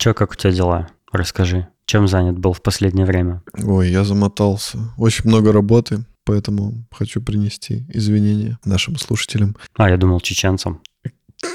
Че, как у тебя дела? Расскажи. Чем занят был в последнее время? Ой, я замотался. Очень много работы, поэтому хочу принести извинения нашим слушателям. А, я думал, чеченцам.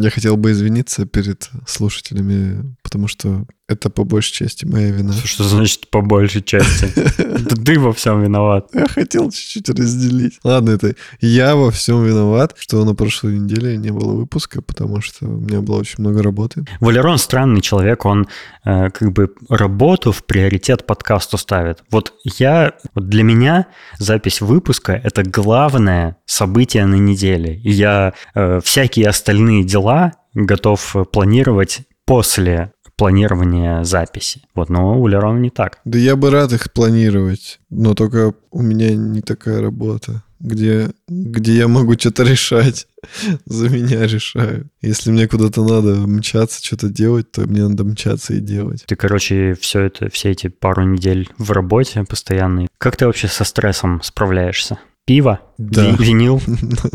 Я хотел бы извиниться перед слушателями, потому что это по большей части моя вина. Что значит по большей части? Это ты во всем виноват. Я хотел чуть-чуть разделить. Ладно, это я во всем виноват, что на прошлой неделе не было выпуска, потому что у меня было очень много работы. Валерон странный человек, он э, как бы работу в приоритет подкасту ставит. Вот я, вот для меня запись выпуска — это главное событие на неделе. И я э, всякие остальные дела готов планировать после планирования записи. Вот, но у Лерона не так. Да я бы рад их планировать, но только у меня не такая работа, где, где я могу что-то решать. За меня решаю. Если мне куда-то надо мчаться, что-то делать, то мне надо мчаться и делать. Ты, короче, все это, все эти пару недель в работе постоянной. Как ты вообще со стрессом справляешься? Пиво? Да. Ви- Винил?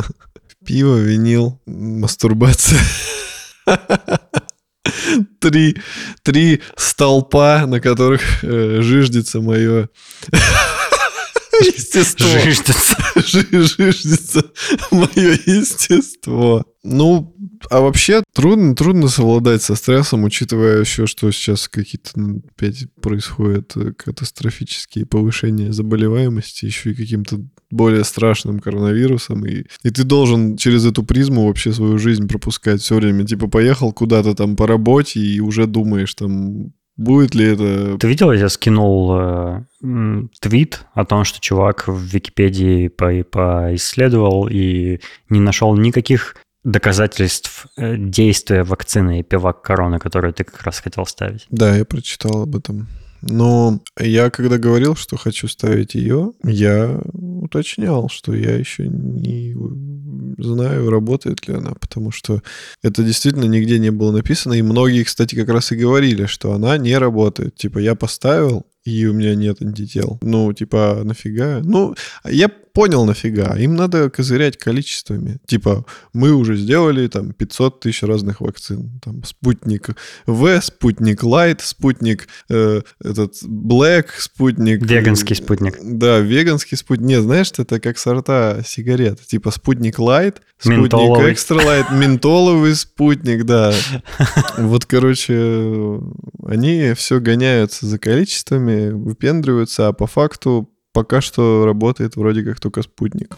Пиво, винил, мастурбация. Три, три столпа, на которых э, жиждется мое естество. Жиждется. Жи- Жиждется мое естество. Ну, а вообще трудно, трудно совладать со стрессом, учитывая еще, что сейчас какие-то ну, опять происходят э, катастрофические повышения заболеваемости, еще и каким-то более страшным коронавирусом, и, и ты должен через эту призму вообще свою жизнь пропускать все время. Типа поехал куда-то там по работе и уже думаешь там, будет ли это... Ты видел, я скинул э, твит о том, что чувак в Википедии по- поисследовал и не нашел никаких доказательств э, действия вакцины пивак корона, которую ты как раз хотел ставить. Да, я прочитал об этом. Но я когда говорил, что хочу ставить ее, я уточнял, что я еще не знаю, работает ли она, потому что это действительно нигде не было написано, и многие, кстати, как раз и говорили, что она не работает. Типа, я поставил, и у меня нет антител. Ну, типа, нафига? Ну, я понял нафига. Им надо козырять количествами. Типа, мы уже сделали там 500 тысяч разных вакцин. Там спутник В, спутник Лайт, спутник э, этот Black, спутник... Веганский спутник. Да, веганский спутник. Не, знаешь, это как сорта сигарет. Типа спутник Лайт, спутник. Extra Light, ментоловый спутник, да. Вот, короче, они все гоняются за количествами, выпендриваются, а по факту пока что работает вроде как только спутник.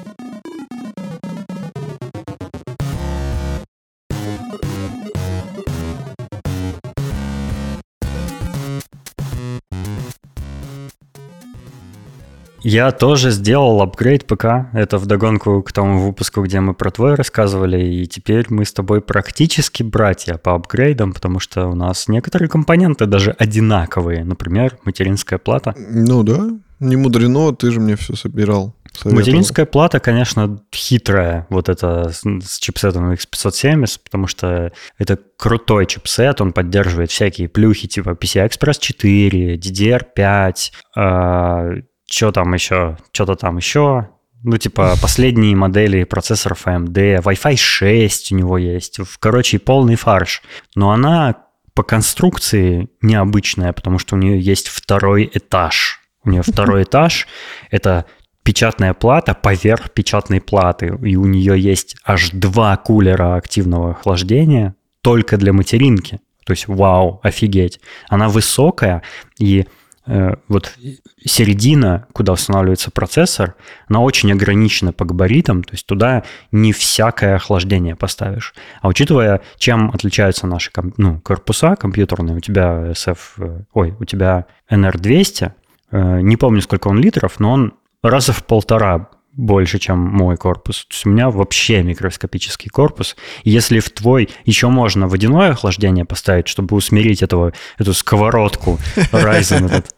Я тоже сделал апгрейд ПК. Это вдогонку к тому выпуску, где мы про твой рассказывали. И теперь мы с тобой практически братья по апгрейдам, потому что у нас некоторые компоненты даже одинаковые. Например, материнская плата. Ну да, не мудрено, ты же мне все собирал. советовал. Материнская плата, конечно, хитрая, вот это с, чипсетом X570, потому что это крутой чипсет, он поддерживает всякие плюхи типа PCI-Express 4, DDR5, что там еще, что-то там еще, ну, типа, последние модели процессоров AMD, Wi-Fi 6 у него есть. Короче, полный фарш. Но она по конструкции необычная, потому что у нее есть второй этаж. У нее второй этаж — это печатная плата поверх печатной платы. И у нее есть аж два кулера активного охлаждения только для материнки. То есть, вау, офигеть. Она высокая, и вот середина, куда устанавливается процессор, она очень ограничена по габаритам, то есть туда не всякое охлаждение поставишь. А учитывая, чем отличаются наши ну, корпуса компьютерные, у тебя SF, э, ой, у тебя NR200, э, не помню, сколько он литров, но он раза в полтора больше, чем мой корпус. То есть у меня вообще микроскопический корпус. Если в твой еще можно водяное охлаждение поставить, чтобы усмирить этого, эту сковородку Ryzen этот,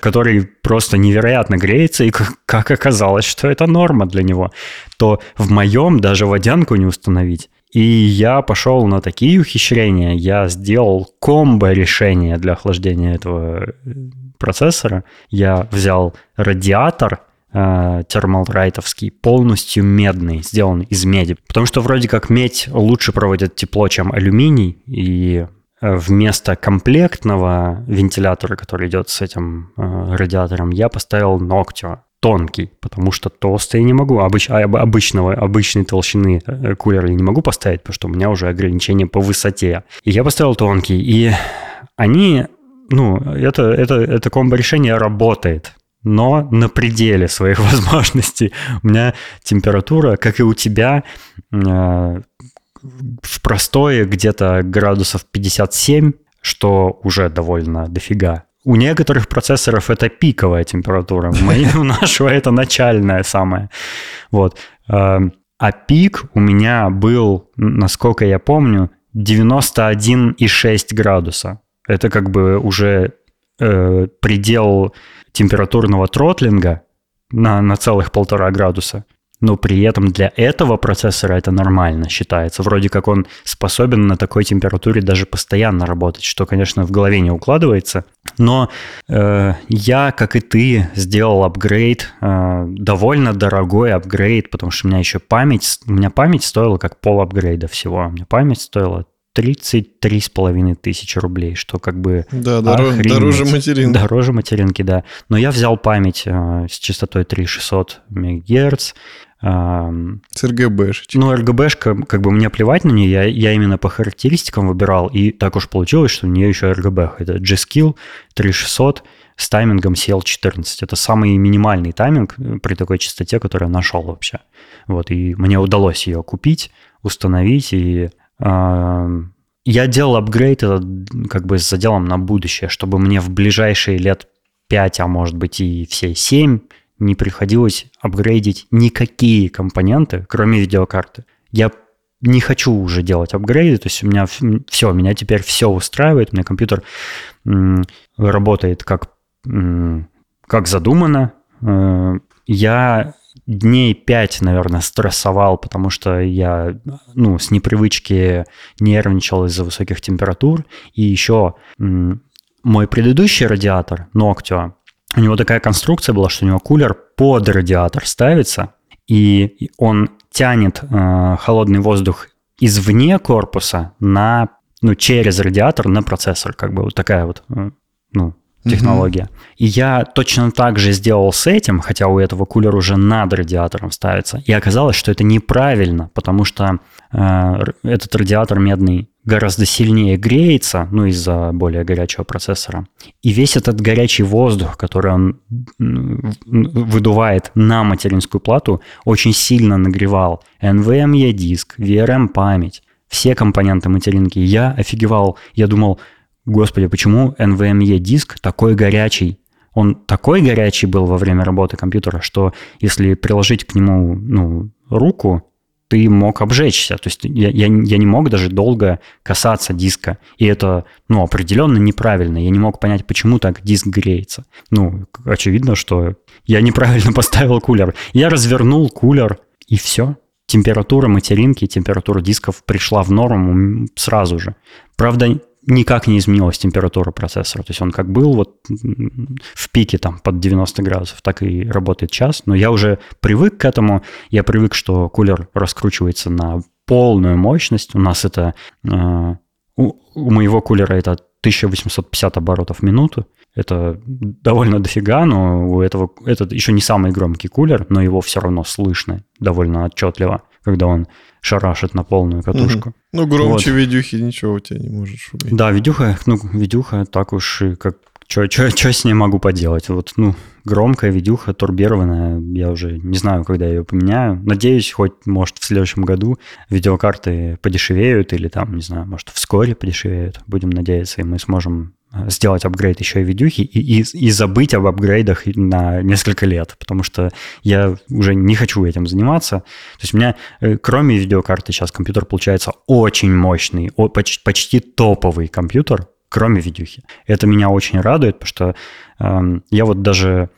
который просто невероятно греется, и как, оказалось, что это норма для него, то в моем даже водянку не установить. И я пошел на такие ухищрения. Я сделал комбо решение для охлаждения этого э, процессора. Я взял радиатор термалрайтовский, полностью медный, сделан из меди. Потому что вроде как медь лучше проводит тепло, чем алюминий, и вместо комплектного вентилятора, который идет с этим э, радиатором, я поставил Noctio тонкий, потому что толстый я не могу, обыч, а, обычного, обычной толщины э, кулера я не могу поставить, потому что у меня уже ограничение по высоте. И я поставил тонкий, и они, ну, это, это, это комбо-решение работает, но на пределе своих возможностей. У меня температура, как и у тебя, э, в простое где-то градусов 57, что уже довольно дофига. У некоторых процессоров это пиковая температура, у нашего это начальная самая. Вот. Эм, а пик у меня был, насколько я помню, 91,6 градуса. Это как бы уже э, предел температурного тротлинга на, на целых полтора градуса но при этом для этого процессора это нормально считается. Вроде как он способен на такой температуре даже постоянно работать, что, конечно, в голове не укладывается. Но э, я, как и ты, сделал апгрейд, э, довольно дорогой апгрейд, потому что у меня еще память, у меня память стоила как пол апгрейда всего. У меня память стоила 33 с половиной тысячи рублей, что как бы... Да, дороже, дороже материнки. Дороже материнки, да. Но я взял память э, с частотой 3600 МГц, с РГБшечкой. Ну, РГБшка, как бы мне плевать на нее, я, я именно по характеристикам выбирал, и так уж получилось, что у нее еще РГБ. Это G-Skill 3600 с таймингом CL14. Это самый минимальный тайминг э, при такой частоте, который я нашел вообще. Вот, и мне удалось ее купить, установить, и э, я делал апгрейд этот как бы с заделом на будущее, чтобы мне в ближайшие лет 5, а может быть и все 7 не приходилось апгрейдить никакие компоненты, кроме видеокарты. Я не хочу уже делать апгрейды, то есть у меня все, меня теперь все устраивает, у меня компьютер работает как, как задумано. Э, я дней пять, наверное, стрессовал, потому что я ну, с непривычки нервничал из-за высоких температур. И еще мой предыдущий радиатор, Noctio, у него такая конструкция была, что у него кулер под радиатор ставится, и он тянет э, холодный воздух извне корпуса на, ну, через радиатор на процессор, как бы вот такая вот, э, ну, технология. Mm-hmm. И я точно так же сделал с этим, хотя у этого кулер уже над радиатором ставится. И оказалось, что это неправильно, потому что э, этот радиатор медный гораздо сильнее греется, ну, из-за более горячего процессора. И весь этот горячий воздух, который он выдувает на материнскую плату, очень сильно нагревал NVMe диск, VRM память, все компоненты материнки. Я офигевал, я думал, господи, почему NVMe диск такой горячий? Он такой горячий был во время работы компьютера, что если приложить к нему ну, руку, ты мог обжечься. То есть я, я, я не мог даже долго касаться диска. И это, ну, определенно неправильно. Я не мог понять, почему так диск греется. Ну, очевидно, что я неправильно поставил кулер. Я развернул кулер, и все. Температура материнки, температура дисков пришла в норму сразу же. Правда, никак не изменилась температура процессора. То есть он как был вот в пике там под 90 градусов, так и работает час. Но я уже привык к этому. Я привык, что кулер раскручивается на полную мощность. У нас это... Э, у, у моего кулера это 1850 оборотов в минуту. Это довольно дофига, но у этого это еще не самый громкий кулер, но его все равно слышно довольно отчетливо, когда он шарашит на полную катушку. Угу. Ну, громче вот. видюхи ничего у тебя не может шуметь. Да, видюха, ну, видюха так уж и как... Что с ней могу поделать? Вот, ну, громкая видюха, турбированная, я уже не знаю, когда я ее поменяю. Надеюсь, хоть, может, в следующем году видеокарты подешевеют или там, не знаю, может, вскоре подешевеют. Будем надеяться, и мы сможем сделать апгрейд еще и видюхи и, и, и забыть об апгрейдах на несколько лет, потому что я уже не хочу этим заниматься. То есть у меня, э, кроме видеокарты, сейчас компьютер получается очень мощный, почти, почти топовый компьютер, кроме видюхи. Это меня очень радует, потому что э, я вот даже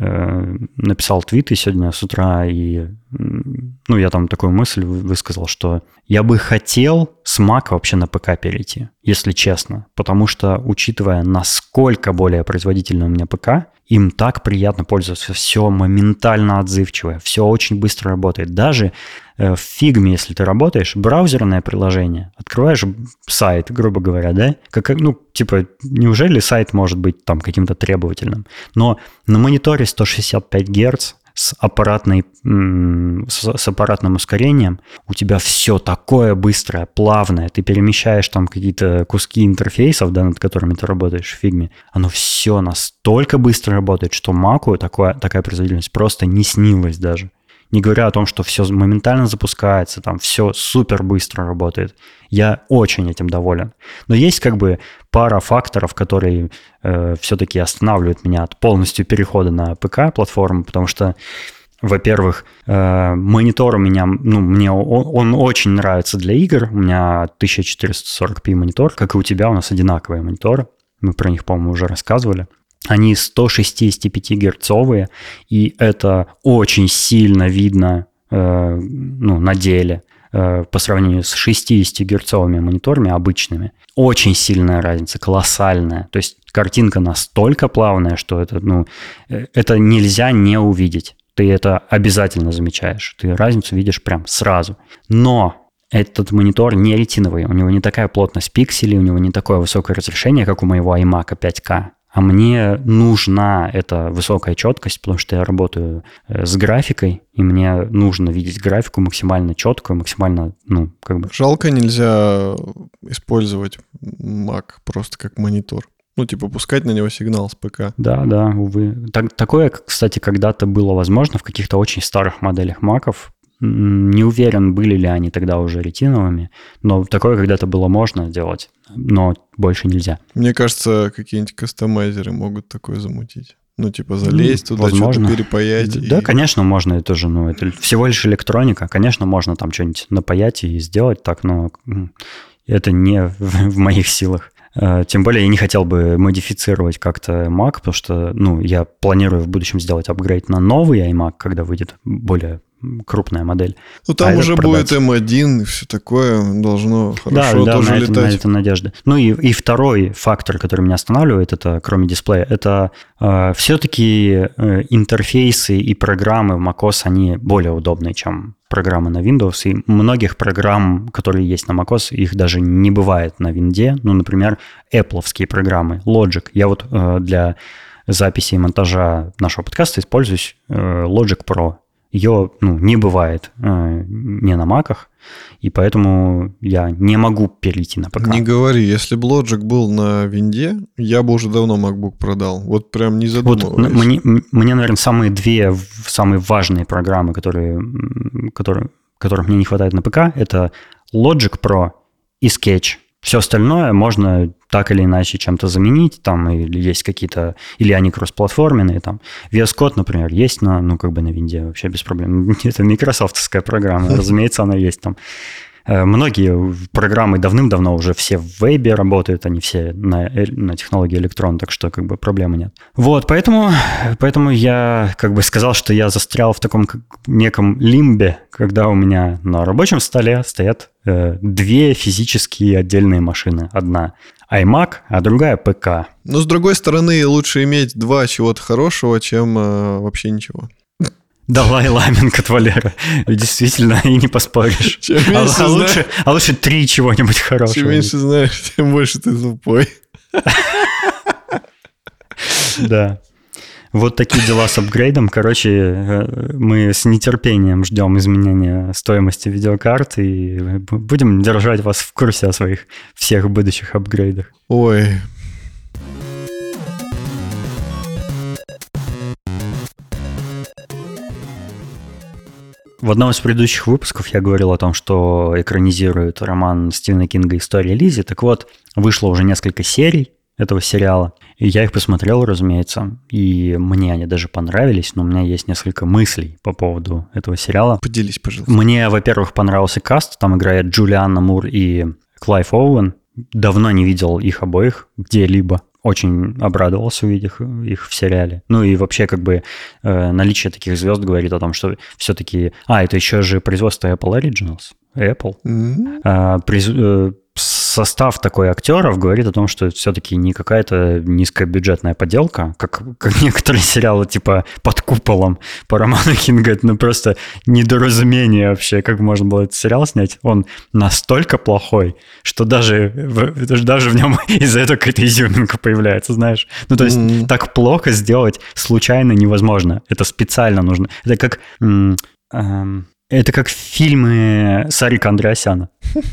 Э, написал твиты сегодня с утра, и ну, я там такую мысль высказал, что я бы хотел с Mac вообще на ПК перейти, если честно, потому что, учитывая, насколько более производительный у меня ПК, им так приятно пользоваться, все моментально отзывчивое, все очень быстро работает. Даже в фигме, если ты работаешь, браузерное приложение, открываешь сайт, грубо говоря, да, как, ну, типа, неужели сайт может быть там каким-то требовательным? Но на мониторе 165 Гц с, аппаратной, с, с аппаратным ускорением, у тебя все такое быстрое, плавное, ты перемещаешь там какие-то куски интерфейсов, да, над которыми ты работаешь в фигме, оно все настолько быстро работает, что Маку такое, такая производительность просто не снилась даже не говоря о том, что все моментально запускается, там все супер быстро работает. Я очень этим доволен. Но есть как бы пара факторов, которые э, все-таки останавливают меня от полностью перехода на ПК-платформу, потому что во-первых, э, монитор у меня, ну, мне он, он очень нравится для игр. У меня 1440p монитор, как и у тебя, у нас одинаковые мониторы. Мы про них, по-моему, уже рассказывали. Они 165 герцовые, и это очень сильно видно э, ну, на деле э, по сравнению с 60 герцовыми мониторами обычными. Очень сильная разница, колоссальная. То есть картинка настолько плавная, что это, ну, э, это нельзя не увидеть. Ты это обязательно замечаешь. Ты разницу видишь прям сразу. Но этот монитор не ретиновый, у него не такая плотность пикселей, у него не такое высокое разрешение, как у моего iMac 5K а мне нужна эта высокая четкость, потому что я работаю э, с графикой, и мне нужно видеть графику максимально четкую, максимально, ну, как бы... Жалко нельзя использовать Mac просто как монитор. Ну, типа, пускать на него сигнал с ПК. Да, да, увы. Так, такое, кстати, когда-то было возможно в каких-то очень старых моделях Маков. Не уверен, были ли они тогда уже ретиновыми, но такое когда-то было можно делать, но больше нельзя. Мне кажется, какие-нибудь кастомайзеры могут такое замутить. Ну, типа, залезть туда, Возможно. что-то перепаять. Да, и... конечно, можно это же, ну, это всего лишь электроника. Конечно, можно там что-нибудь напаять и сделать так, но это не в, в моих силах. Э, тем более я не хотел бы модифицировать как-то Mac, потому что, ну, я планирую в будущем сделать апгрейд на новый iMac, когда выйдет более крупная модель. Ну, там а уже будет М1 и все такое, должно хорошо да, тоже да, на летать. Это, на это надежда. Ну и, и второй фактор, который меня останавливает, это кроме дисплея, это э, все-таки э, интерфейсы и программы в macOS, они более удобные, чем программы на Windows, и многих программ, которые есть на macOS, их даже не бывает на винде. Ну, например, Apple программы, Logic. Я вот э, для записи и монтажа нашего подкаста использую э, Logic Pro ее ну, не бывает э, не на маках, и поэтому я не могу перейти на ПК. Не говори, если бы Logic был на винде, я бы уже давно MacBook продал. Вот прям не задумываясь. Вот мне, мне, наверное, самые две самые важные программы, которые, которые, которых мне не хватает на ПК, это Logic Pro и Sketch. Все остальное можно так или иначе чем-то заменить, там, или есть какие-то, или они кроссплатформенные, там. VS Code, например, есть на, ну, как бы на винде вообще без проблем. Это микрософтовская программа, разумеется, она есть там. Э, многие программы давным-давно уже все в вебе работают, они все на, э, на технологии электрон, так что как бы проблемы нет. Вот, поэтому, поэтому я как бы сказал, что я застрял в таком неком лимбе, когда у меня на рабочем столе стоят э, две физические отдельные машины. Одна iMac, а другая ПК. Но с другой стороны, лучше иметь два чего-то хорошего, чем э, вообще ничего. Давай ламинг от Валера. Действительно, и не поспоришь. Чем а, а, лучше, а лучше три чего-нибудь хорошего. Чем меньше знаешь, тем больше ты тупой. Да. Вот такие дела с апгрейдом. Короче, э, мы с нетерпением ждем изменения стоимости видеокарт и будем держать вас в курсе о своих всех будущих апгрейдах. Ой, В одном из предыдущих выпусков я говорил о том, что экранизирует роман Стивена Кинга «История Лизи». Так вот, вышло уже несколько серий этого сериала. И я их посмотрел, разумеется, и мне они даже понравились, но у меня есть несколько мыслей по поводу этого сериала. Поделись, пожалуйста. Мне, во-первых, понравился каст, там играет Джулианна Мур и Клайв Оуэн. Давно не видел их обоих где-либо очень обрадовался, увидев их в сериале. Ну и вообще как бы э, наличие таких звезд говорит о том, что все-таки... А, это еще же производство Apple Originals. Apple. Mm-hmm. А, приз... состав такой актеров говорит о том, что это все-таки не какая-то низкобюджетная поделка, как, как некоторые сериалы типа «Под куполом» по роману Кинга. Это ну, просто недоразумение вообще, как можно было этот сериал снять. Он настолько плохой, что даже, даже в нем из-за этого какая-то изюминка появляется, знаешь. Ну, то есть mm-hmm. так плохо сделать случайно невозможно. Это специально нужно. Это как... М- эм, это как фильмы Сарика Андреасяна.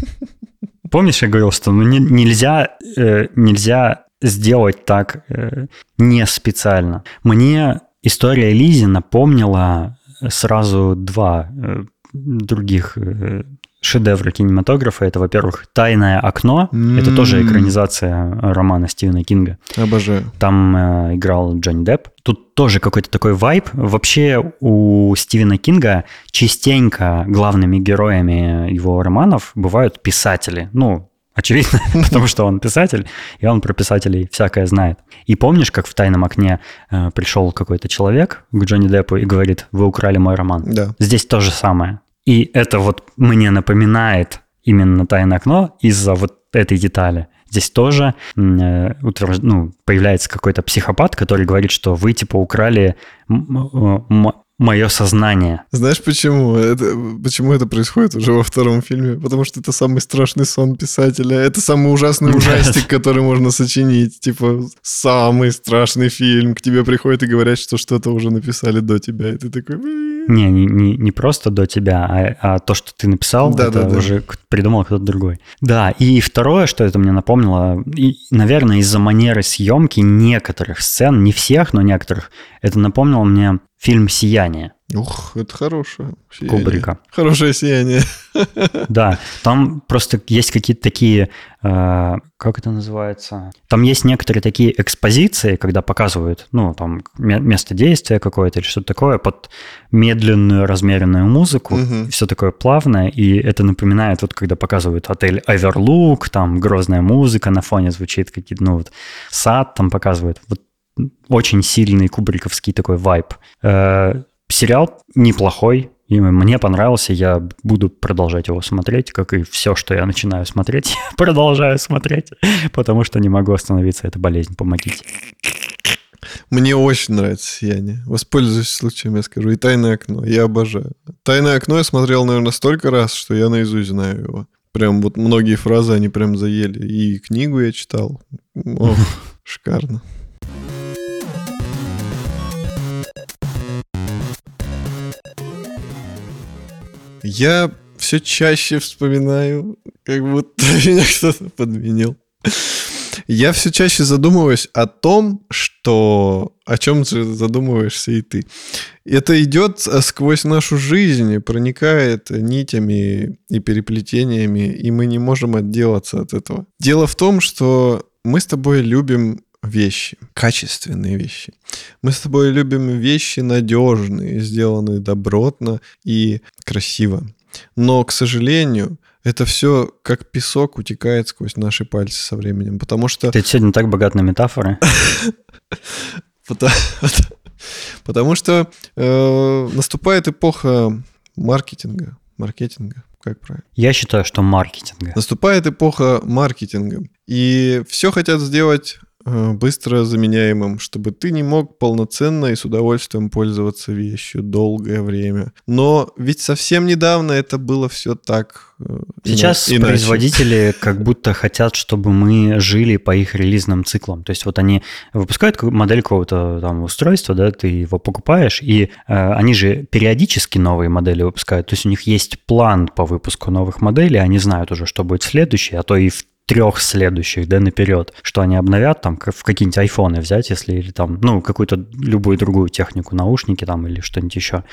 Помнишь, я говорил, что ну, не, нельзя, э, нельзя сделать так э, не специально. Мне история Лизи напомнила сразу два э, других э, шедевры кинематографа. Это, во-первых, «Тайное окно». Mm-hmm. Это тоже экранизация романа Стивена Кинга. Обожаю. Там э, играл Джонни Депп. Тут тоже какой-то такой вайб. Вообще у Стивена Кинга частенько главными героями его романов бывают писатели. Ну, Очевидно, потому что он писатель, и он про писателей всякое знает. И помнишь, как в «Тайном окне» э, пришел какой-то человек к Джонни Деппу и говорит, вы украли мой роман? Да. Здесь то же самое. И это вот мне напоминает именно «Тайное окно» из-за вот этой детали. Здесь тоже э, утвержд... ну, появляется какой-то психопат, который говорит, что вы типа украли мое сознание. Знаешь почему? Это, почему это происходит уже во втором фильме? Потому что это самый страшный сон писателя. Это самый ужасный ужастик, который можно сочинить. Типа, самый страшный фильм. К тебе приходят и говорят, что что-то уже написали до тебя. И ты такой... Не, не, не, не просто до тебя, а, а то, что ты написал, да, это да, уже да. придумал кто-то другой. Да, и второе, что это мне напомнило, и, наверное, из-за манеры съемки некоторых сцен, не всех, но некоторых, это напомнило мне фильм «Сияние». Ух, это хорошее сияние. Кубрика. Хорошее сияние. Да, там просто есть какие-то такие, э, как это называется? Там есть некоторые такие экспозиции, когда показывают, ну, там, место действия какое-то или что-то такое под медленную размеренную музыку, угу. все такое плавное, и это напоминает, вот когда показывают отель Оверлук, там грозная музыка на фоне звучит, какие-то, ну, вот сад там показывают. Вот очень сильный кубриковский такой вайб. Э, сериал неплохой, и мне понравился, я буду продолжать его смотреть, как и все, что я начинаю смотреть, продолжаю смотреть, потому что не могу остановиться, это болезнь, помогите. Мне очень нравится «Сияние». Воспользуюсь случаем, я скажу. И «Тайное окно». Я обожаю. «Тайное окно» я смотрел, наверное, столько раз, что я наизусть знаю его. Прям вот многие фразы, они прям заели. И книгу я читал. Ох, шикарно. Я все чаще вспоминаю, как будто меня кто-то подменил. Я все чаще задумываюсь о том, что о чем же задумываешься и ты. Это идет сквозь нашу жизнь, проникает нитями и переплетениями, и мы не можем отделаться от этого. Дело в том, что мы с тобой любим вещи, качественные вещи. Мы с тобой любим вещи надежные, сделанные добротно и красиво. Но, к сожалению, это все как песок утекает сквозь наши пальцы со временем, потому что... Ты сегодня так богат на метафоры. Потому что э, наступает эпоха маркетинга. Маркетинга, как правильно? Я считаю, что маркетинга. Наступает эпоха маркетинга. И все хотят сделать быстро заменяемым, чтобы ты не мог полноценно и с удовольствием пользоваться вещью долгое время. Но ведь совсем недавно это было все так. Э, Сейчас иначе. производители как будто хотят, чтобы мы жили по их релизным циклам. То есть вот они выпускают модель какого-то там устройства, да, ты его покупаешь, и э, они же периодически новые модели выпускают. То есть у них есть план по выпуску новых моделей, они знают уже, что будет следующий, а то и в трех следующих, да, наперед, что они обновят, там, в какие-нибудь айфоны взять, если, или там, ну, какую-то любую другую технику, наушники там или что-нибудь еще.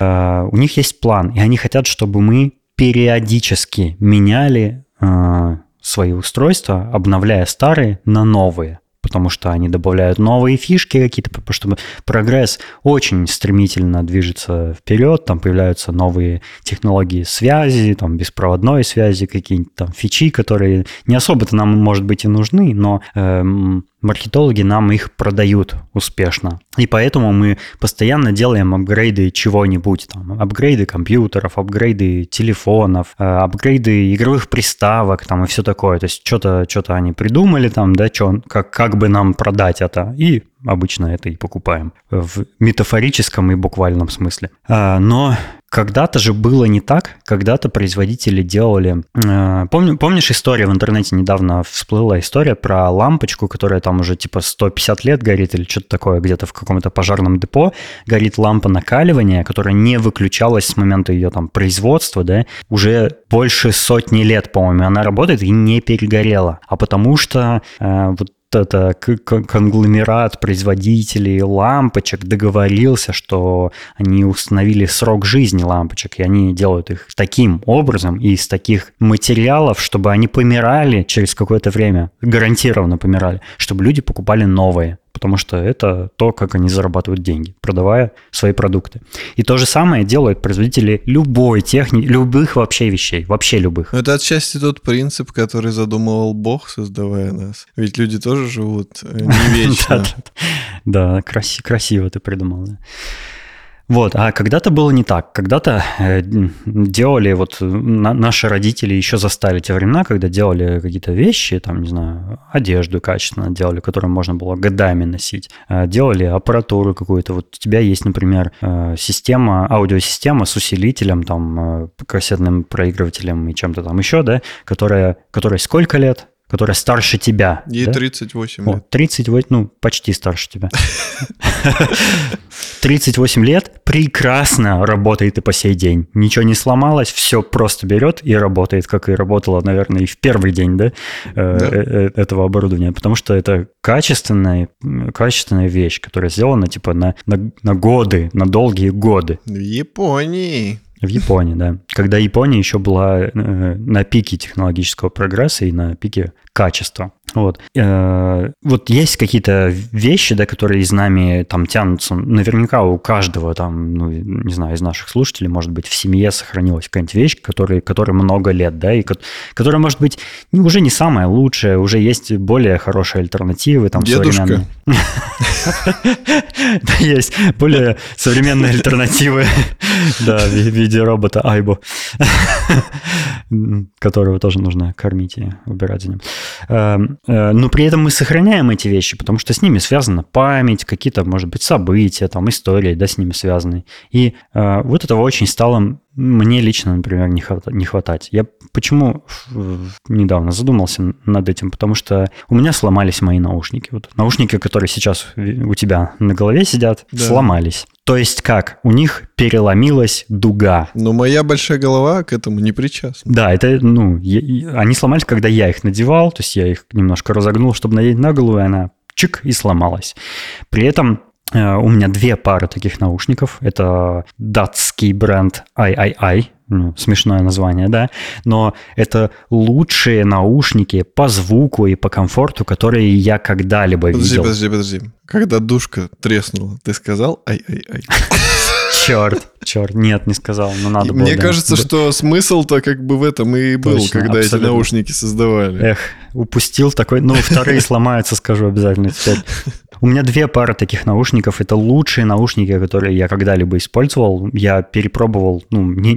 Uh, у них есть план, и они хотят, чтобы мы периодически меняли uh, свои устройства, обновляя старые на новые потому что они добавляют новые фишки какие-то, потому что прогресс очень стремительно движется вперед, там появляются новые технологии связи, там беспроводной связи, какие-нибудь там фичи, которые не особо-то нам, может быть, и нужны, но эм, маркетологи нам их продают успешно. И поэтому мы постоянно делаем апгрейды чего-нибудь. Там, апгрейды компьютеров, апгрейды телефонов, э, апгрейды игровых приставок там, и все такое. То есть что-то что они придумали там, да, что, как, как бы нам продать это. И обычно это и покупаем в метафорическом и буквальном смысле. А, но когда-то же было не так, когда-то производители делали... Э, помню, помнишь история в интернете недавно всплыла история про лампочку, которая там уже типа 150 лет горит или что-то такое, где-то в каком-то пожарном депо горит лампа накаливания, которая не выключалась с момента ее там производства, да, уже больше сотни лет, по-моему, она работает и не перегорела. А потому что э, вот это конгломерат производителей лампочек договорился, что они установили срок жизни лампочек, и они делают их таким образом и из таких материалов, чтобы они помирали через какое-то время, гарантированно помирали, чтобы люди покупали новые потому что это то, как они зарабатывают деньги, продавая свои продукты. И то же самое делают производители любой техники, любых вообще вещей, вообще любых. Это отчасти тот принцип, который задумывал Бог, создавая нас. Ведь люди тоже живут э, не вечно. Да, красиво ты придумал. Вот, а когда-то было не так. Когда-то э, делали, вот на, наши родители еще застали те времена, когда делали какие-то вещи, там, не знаю, одежду качественно делали, которую можно было годами носить. Э, делали аппаратуру какую-то. Вот у тебя есть, например, э, система, аудиосистема с усилителем, там, э, кассетным проигрывателем и чем-то там еще, да, которая, которая сколько лет? Которая старше тебя. Ей да? 38 лет. О, 38, ну, почти старше тебя. 38 лет прекрасно работает и по сей день. Ничего не сломалось, все просто берет и работает, как и работало, наверное, и в первый день да, э, да. Э, этого оборудования. Потому что это качественная, качественная вещь, которая сделана типа на, на, на годы, на долгие годы. В Японии. В Японии, да. Когда Япония еще была э, на пике технологического прогресса и на пике качества. Вот. Э, вот есть какие-то вещи, да, которые из нами там тянутся. Наверняка у каждого там, ну, не знаю, из наших слушателей, может быть, в семье сохранилась какая-нибудь вещь, которой, которой много лет, да, и которая, может быть, уже не самая лучшая, уже есть более хорошие альтернативы, там, Дедушка. Есть более современные альтернативы, да, в виде робота Айбо, которого тоже нужно кормить и убирать за ним. Э, но при этом мы сохраняем эти вещи, потому что с ними связана память, какие-то, может быть, события, там, истории, да, с ними связаны. И э, вот этого очень стало мне лично, например, не, хватать, не хватать. Я почему недавно задумался над этим? Потому что у меня сломались мои наушники. Вот наушники, которые сейчас у тебя на голове сидят, да. сломались. То есть как? У них переломилась дуга. Но моя большая голова к этому не причастна. Да, это, ну, я, они сломались, когда я их надевал, то есть я их немножко разогнул, чтобы надеть на голову, и она чик и сломалась. При этом у меня две пары таких наушников. Это датский бренд III, ну, смешное название, да, но это лучшие наушники по звуку и по комфорту, которые я когда-либо видел. Подожди, подожди, подожди. Когда душка треснула, ты сказал ай-ай-ай? Черт, черт, нет, не сказал, но надо было. Мне да. кажется, что смысл-то как бы в этом и был, Точно, когда абсолютно. эти наушники создавали. Эх, упустил такой, ну, вторые сломаются, скажу обязательно теперь. У меня две пары таких наушников. Это лучшие наушники, которые я когда-либо использовал. Я перепробовал, ну, не,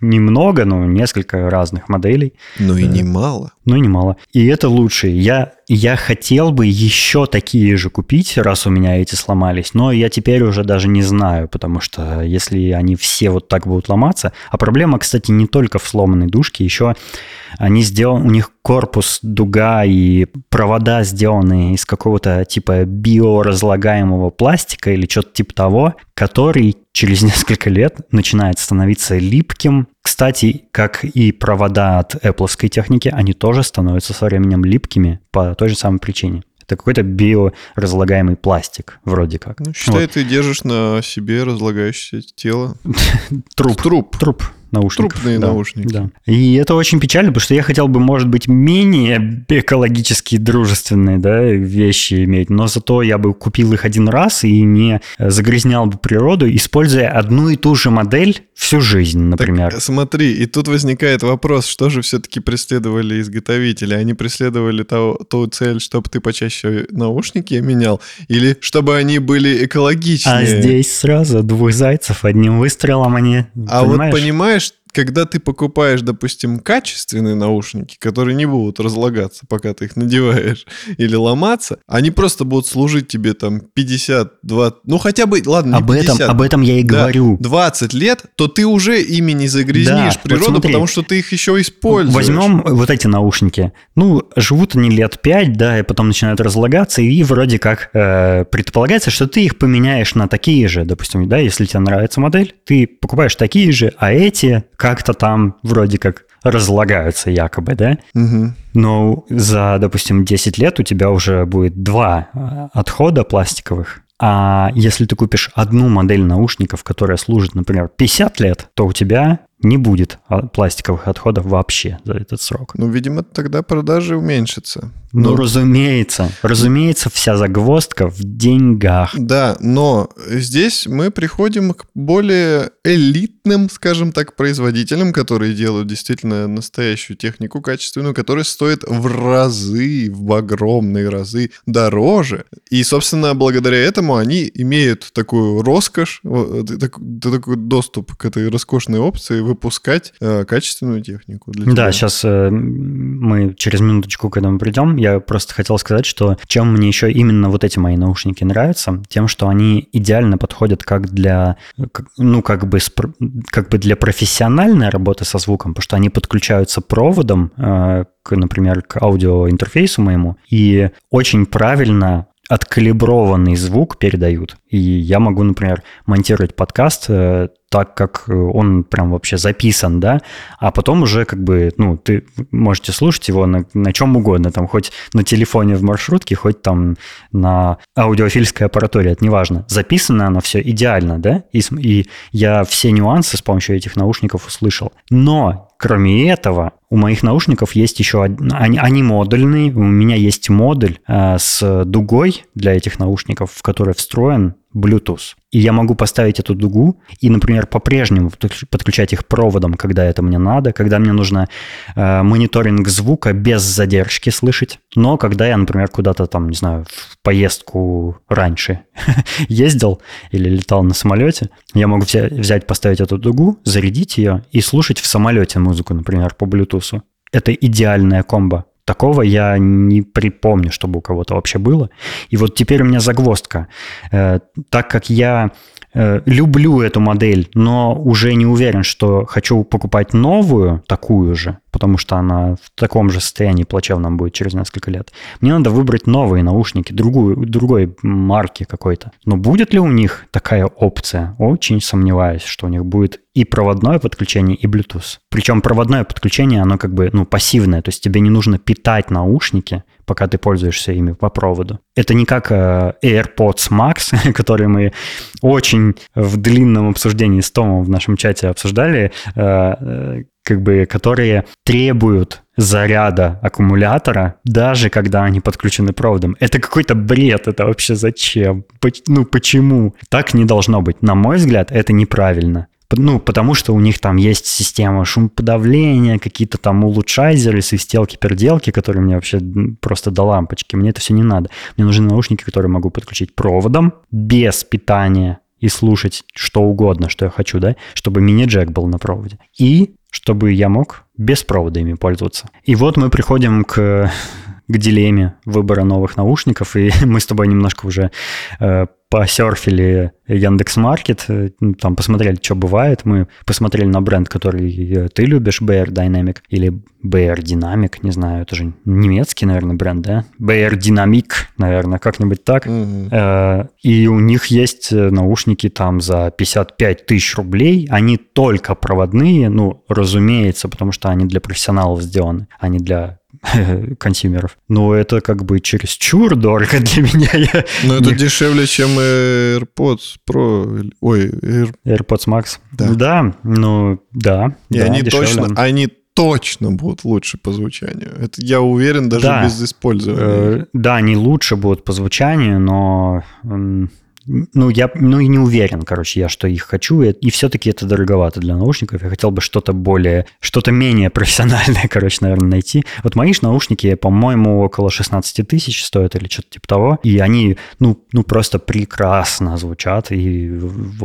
немного, но несколько разных моделей. Ну и немало. Ну и немало. И это лучшие. Я, я хотел бы еще такие же купить, раз у меня эти сломались, но я теперь уже даже не знаю, потому что если они все вот так будут ломаться... А проблема, кстати, не только в сломанной душке, еще они сделаны, у них корпус, дуга и провода сделаны из какого-то типа биоразлагаемого пластика или что-то типа того, который через несколько лет начинает становиться липким. Кстати, как и провода от Apple техники, они тоже становятся со временем липкими по той же самой причине. Это какой-то биоразлагаемый пластик, вроде как. Ну, считай, вот. ты держишь на себе разлагающееся тело. Труп. Труп. Труп наушников. Трупные да, наушники. Да. И это очень печально, потому что я хотел бы, может быть, менее экологически дружественные да, вещи иметь, но зато я бы купил их один раз и не загрязнял бы природу, используя одну и ту же модель всю жизнь, например. Так, смотри, и тут возникает вопрос, что же все-таки преследовали изготовители? Они преследовали ту, ту цель, чтобы ты почаще наушники менял, или чтобы они были экологичнее? А здесь сразу двух зайцев одним выстрелом они... А понимаешь? вот понимаешь, когда ты покупаешь, допустим, качественные наушники, которые не будут разлагаться, пока ты их надеваешь, или ломаться, они просто будут служить тебе там 50, 20, ну хотя бы, ладно, об 50, этом, об этом я и да, говорю. 20 лет, то ты уже ими не загрязнишь да, природу, вот потому что ты их еще используешь. Возьмем вот эти наушники. Ну, живут они лет 5, да, и потом начинают разлагаться, и вроде как э, предполагается, что ты их поменяешь на такие же, допустим, да, если тебе нравится модель, ты покупаешь такие же, а эти как-то там вроде как разлагаются якобы, да? Угу. Но за, допустим, 10 лет у тебя уже будет два э, отхода пластиковых, а если ты купишь одну модель наушников, которая служит, например, 50 лет, то у тебя не будет пластиковых отходов вообще за этот срок. Ну, видимо, тогда продажи уменьшатся. Ну, но... разумеется. Разумеется, вся загвоздка в деньгах. Да, но здесь мы приходим к более элитным, скажем так, производителям, которые делают действительно настоящую технику качественную, которая стоит в разы, в огромные разы дороже. И, собственно, благодаря этому они имеют такую роскошь, такой доступ к этой роскошной опции выпускать э, качественную технику. Для да, сейчас э, мы через минуточку к этому придем я просто хотел сказать, что чем мне еще именно вот эти мои наушники нравятся, тем, что они идеально подходят как для, ну, как бы, как бы для профессиональной работы со звуком, потому что они подключаются проводом, э, к, например, к аудиоинтерфейсу моему, и очень правильно откалиброванный звук передают. И я могу, например, монтировать подкаст э, так, как он прям вообще записан, да, а потом уже как бы, ну, ты можете слушать его на, на чем угодно, там, хоть на телефоне в маршрутке, хоть там на аудиофильской аппаратуре, это неважно. Записано оно все идеально, да, и, и я все нюансы с помощью этих наушников услышал. Но Кроме этого, у моих наушников есть еще они, они модульные. У меня есть модуль э, с дугой для этих наушников, в который встроен Bluetooth. И я могу поставить эту дугу и, например, по-прежнему подключать их проводом, когда это мне надо, когда мне нужно э, мониторинг звука без задержки слышать. Но когда я, например, куда-то там, не знаю, в поездку раньше ездил или летал на самолете, я могу взять, поставить эту дугу, зарядить ее и слушать в самолете музыку, например, по Bluetooth. Это идеальная комбо. Такого я не припомню, чтобы у кого-то вообще было. И вот теперь у меня загвоздка. Э, так как я э, люблю эту модель, но уже не уверен, что хочу покупать новую, такую же, потому что она в таком же состоянии плачевном будет через несколько лет. Мне надо выбрать новые наушники, другую, другой марки какой-то. Но будет ли у них такая опция? Очень сомневаюсь, что у них будет и проводное подключение, и Bluetooth. Причем проводное подключение, оно как бы ну, пассивное, то есть тебе не нужно питать наушники, пока ты пользуешься ими по проводу. Это не как э, AirPods Max, которые мы очень в длинном обсуждении с Томом в нашем чате обсуждали, э, э, как бы, которые требуют заряда аккумулятора, даже когда они подключены проводом. Это какой-то бред, это вообще зачем? Ну, почему? Так не должно быть. На мой взгляд, это неправильно. Ну, потому что у них там есть система шумоподавления, какие-то там улучшайзеры, свистелки-перделки, которые мне вообще просто до лампочки. Мне это все не надо. Мне нужны наушники, которые могу подключить проводом, без питания и слушать что угодно, что я хочу, да, чтобы мини-джек был на проводе. И чтобы я мог без провода ими пользоваться. И вот мы приходим к к дилемме выбора новых наушников, и мы с тобой немножко уже э, посерфили Яндекс.Маркет, э, там посмотрели, что бывает. Мы посмотрели на бренд, который э, ты любишь, BR Dynamic или BR Dynamic, не знаю, это же немецкий, наверное, бренд, да? BR Dynamic, наверное, как-нибудь так. Mm-hmm. И у них есть наушники там за 55 тысяч рублей. Они только проводные, ну, разумеется, потому что они для профессионалов сделаны, а не для консюмеров. Но это как бы чересчур дорого для меня. Я Но это не... дешевле, чем AirPods Pro. Ой, Air... AirPods Max. Да, да ну да. И да, они дешевле. точно, они точно будут лучше по звучанию. Это я уверен даже да. без использования. Э, да, они лучше будут по звучанию, но ну, я ну и не уверен, короче, я, что их хочу, и, и все-таки это дороговато для наушников. Я хотел бы что-то более, что-то менее профессиональное, короче, наверное, найти. Вот мои наушники, по-моему, около 16 тысяч стоят или что-то типа того, и они, ну, ну просто прекрасно звучат, и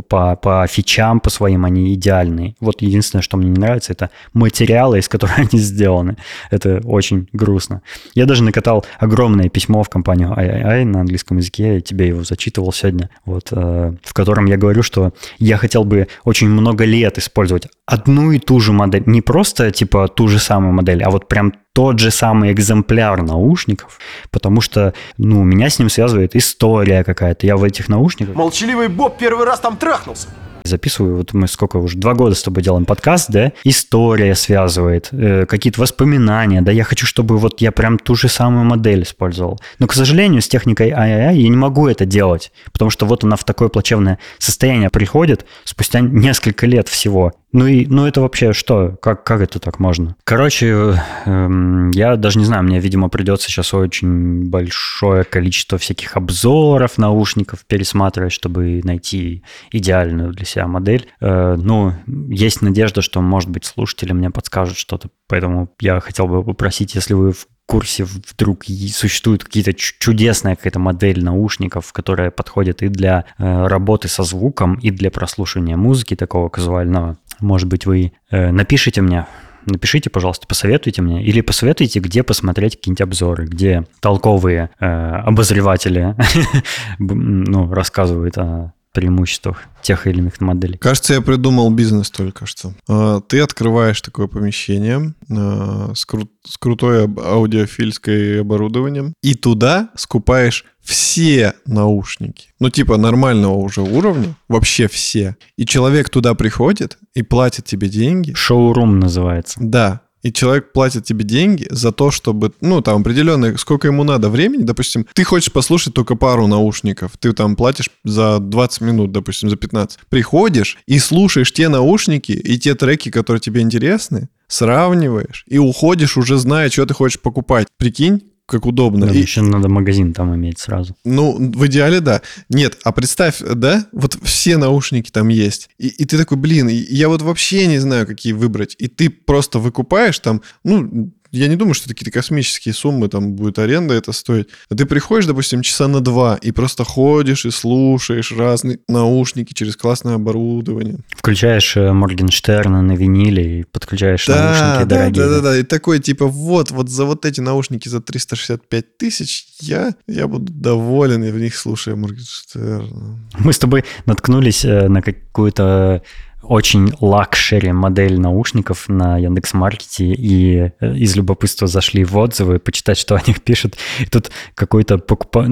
по, по фичам, по своим они идеальные. Вот единственное, что мне не нравится, это материалы, из которых они сделаны. Это очень грустно. Я даже накатал огромное письмо в компанию II на английском языке, я тебе его зачитывал сегодня вот, э, в котором я говорю, что я хотел бы очень много лет использовать одну и ту же модель, не просто типа ту же самую модель, а вот прям тот же самый экземпляр наушников, потому что, ну, меня с ним связывает история какая-то. Я в этих наушниках... Молчаливый Боб первый раз там трахнулся записываю, вот мы сколько уже, два года с тобой делаем подкаст, да, история связывает, э, какие-то воспоминания, да, я хочу, чтобы вот я прям ту же самую модель использовал. Но, к сожалению, с техникой ай я не могу это делать, потому что вот она в такое плачевное состояние приходит спустя несколько лет всего. Ну и, ну это вообще что? Как, как это так можно? Короче, эм, я даже не знаю, мне, видимо, придется сейчас очень большое количество всяких обзоров наушников пересматривать, чтобы найти идеальную для себя модель. Э, ну, есть надежда, что, может быть, слушатели мне подскажут что-то, поэтому я хотел бы попросить, если вы в курсе вдруг существует какие-то чудесная какая-то модель наушников, которая подходит и для э, работы со звуком, и для прослушивания музыки такого казуального, может быть, вы э, напишите мне, напишите, пожалуйста, посоветуйте мне, или посоветуйте, где посмотреть какие-нибудь обзоры, где толковые э, обозреватели ну, рассказывают о преимуществах тех или иных моделей. Кажется, я придумал бизнес только что. А, ты открываешь такое помещение а, с, кру- с крутой аудиофильской оборудованием и туда скупаешь все наушники. Ну, типа нормального уже уровня, вообще все. И человек туда приходит и платит тебе деньги. Шоурум называется. Да, и человек платит тебе деньги за то, чтобы, ну, там, определенное, сколько ему надо времени, допустим, ты хочешь послушать только пару наушников, ты там платишь за 20 минут, допустим, за 15. Приходишь и слушаешь те наушники и те треки, которые тебе интересны, сравниваешь и уходишь уже зная, что ты хочешь покупать. Прикинь, как удобно. Да, и... Еще надо магазин там иметь сразу. Ну, в идеале, да. Нет, а представь, да, вот все наушники там есть. И, и ты такой, блин, я вот вообще не знаю, какие выбрать. И ты просто выкупаешь там, ну, я не думаю, что какие-то космические суммы, там будет аренда это стоить. А ты приходишь, допустим, часа на два и просто ходишь и слушаешь разные наушники через классное оборудование. Включаешь э, Моргенштерна на виниле и подключаешь да, наушники да, дорогие. Да, да, да, и такой типа вот, вот за вот эти наушники за 365 тысяч я, я буду доволен, и в них слушаю Моргенштерна. Мы с тобой наткнулись э, на какую-то очень luxury модель наушников на Яндекс.Маркете и э, из любопытства зашли в отзывы, почитать, что о них пишут. И тут какой-то покупа...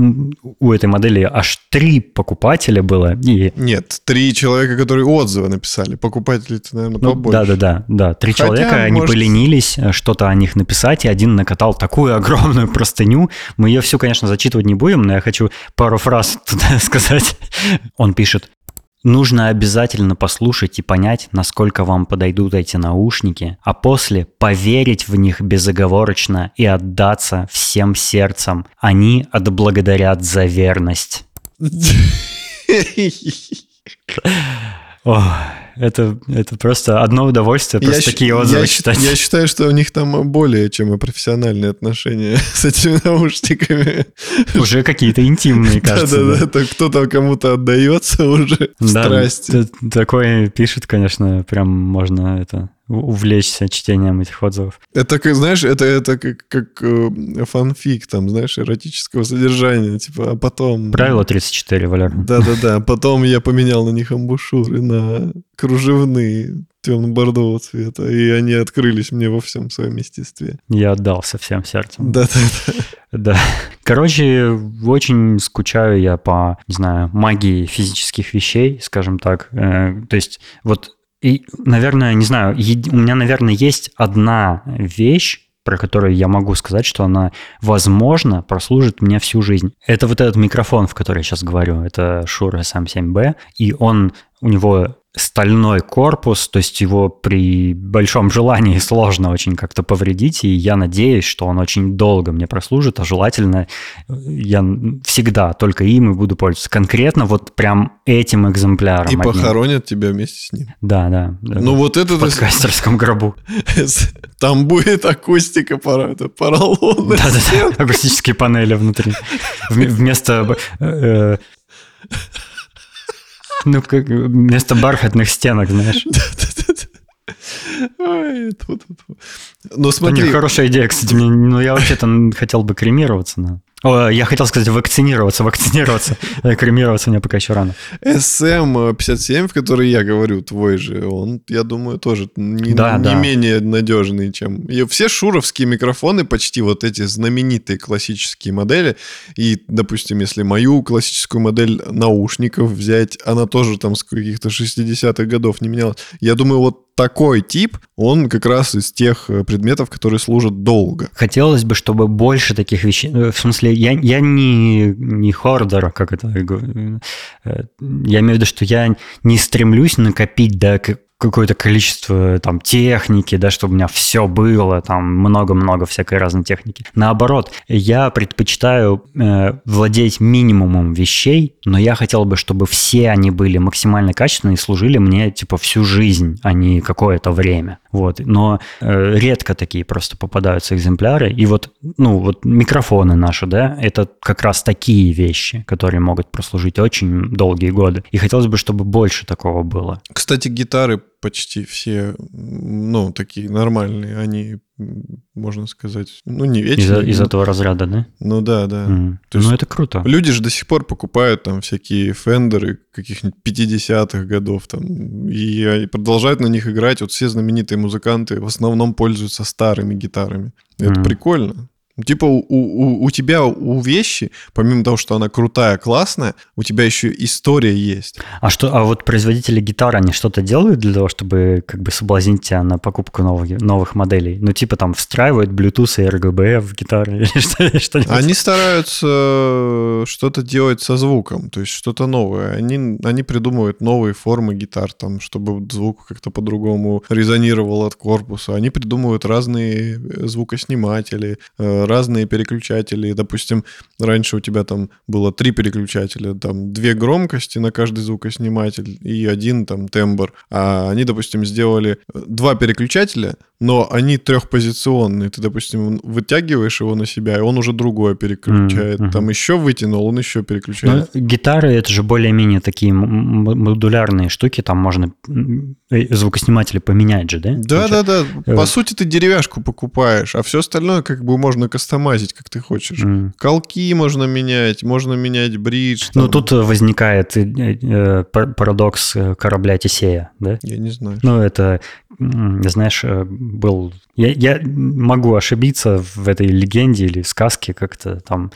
у этой модели аж три покупателя было. И... Нет, три человека, которые отзывы написали. Покупатели-то, наверное, ну, побольше. Да-да-да. да. Три Хотя, человека, может... они поленились э, что-то о них написать, и один накатал такую огромную простыню. Мы ее всю, конечно, зачитывать не будем, но я хочу пару фраз туда сказать. Он пишет, Нужно обязательно послушать и понять, насколько вам подойдут эти наушники, а после поверить в них безоговорочно и отдаться всем сердцем. Они отблагодарят за верность. Ох это, это просто одно удовольствие, просто я такие отзывы я, читать. Я считаю, что у них там более чем и профессиональные отношения с этими наушниками. Уже какие-то интимные, кажется. Да-да-да, кто-то кому-то отдается уже в страсти. Такое пишет, конечно, прям можно это увлечься чтением этих отзывов. Это, как, знаешь, это, это как, как э, фанфик, там, знаешь, эротического содержания, типа, а потом... Правило 34, Валер. Да-да-да, потом я поменял на них амбушюры на кружевные темно-бордового цвета, и они открылись мне во всем своем естестве. Я отдался всем сердцем. Да-да-да. Да. Короче, очень скучаю я по, не знаю, магии физических вещей, скажем так. Э, то есть вот и, наверное, не знаю, у меня, наверное, есть одна вещь, про которую я могу сказать, что она, возможно, прослужит мне всю жизнь. Это вот этот микрофон, в который я сейчас говорю. Это Shure SM7B, и он у него стальной корпус, то есть его при большом желании сложно очень как-то повредить, и я надеюсь, что он очень долго мне прослужит, а желательно э, я всегда только им и буду пользоваться. Конкретно вот прям этим экземпляром. И одним. похоронят тебя вместе с ним. Да, да. Ну вот это... В подкастерском гробу. Там будет акустика поролона. Да-да-да, акустические панели внутри. Вместо э, ну, как вместо бархатных стенок, знаешь. Ой, тьфу, тьфу, тьфу. Ну, смотри. У них хорошая идея, кстати. Мне, ну, я вообще-то хотел бы кремироваться, но... О, я хотел сказать вакцинироваться, вакцинироваться. Кремироваться мне пока еще рано. SM57, в который я говорю, твой же, он, я думаю, тоже не, да, не да. менее надежный, чем... И все шуровские микрофоны, почти вот эти знаменитые классические модели, и, допустим, если мою классическую модель наушников взять, она тоже там с каких-то 60-х годов не менялась. Я думаю, вот такой тип, он как раз из тех э, предметов, которые служат долго. Хотелось бы, чтобы больше таких вещей... э, В смысле, я, я не, не хордер, как это... э, Я имею в виду, что я не стремлюсь накопить до какое-то количество там техники, да, чтобы у меня все было, там много-много всякой разной техники. Наоборот, я предпочитаю э, владеть минимумом вещей, но я хотел бы, чтобы все они были максимально качественные и служили мне типа всю жизнь, а не какое-то время. Вот. Но э, редко такие просто попадаются экземпляры. И вот, ну, вот микрофоны наши, да, это как раз такие вещи, которые могут прослужить очень долгие годы. И хотелось бы, чтобы больше такого было. Кстати, гитары почти все, ну, такие нормальные, они, можно сказать, ну, не вечные. Из, из этого разряда, да? Ну, да, да. Mm. То ну, это круто. Люди же до сих пор покупают там всякие фендеры каких-нибудь 50-х годов там, и, и продолжают на них играть. Вот все знаменитые музыканты в основном пользуются старыми гитарами. Это mm. прикольно. Типа у, у, у тебя у вещи, помимо того, что она крутая, классная, у тебя еще история есть. А что, а вот производители гитар, они что-то делают для того, чтобы как бы соблазнить тебя на покупку новых, новых моделей? Ну, типа там встраивают Bluetooth и RGB в гитары или что-нибудь? Они стараются что-то делать со звуком, то есть что-то новое. Они, они придумывают новые формы гитар, там, чтобы звук как-то по-другому резонировал от корпуса. Они придумывают разные звукосниматели, разные переключатели. Допустим, раньше у тебя там было три переключателя, там две громкости на каждый звукосниматель и один там тембр. А они, допустим, сделали два переключателя, но они трехпозиционные. Ты, допустим, вытягиваешь его на себя, и он уже другое переключает. Mm-hmm. Там еще вытянул, он еще переключает. Но гитары это же более-менее такие модулярные штуки, там можно э, звукосниматели поменять же, да? Да, да, да. По вот. сути, ты деревяшку покупаешь, а все остальное как бы можно кастомазить, как ты хочешь. Mm. Колки можно менять, можно менять бридж. Там. Ну, тут возникает э, э, парадокс корабля Тесея, да? Я не знаю. Ну, это знаешь, э, был... Я, я могу ошибиться в этой легенде или сказке как-то там.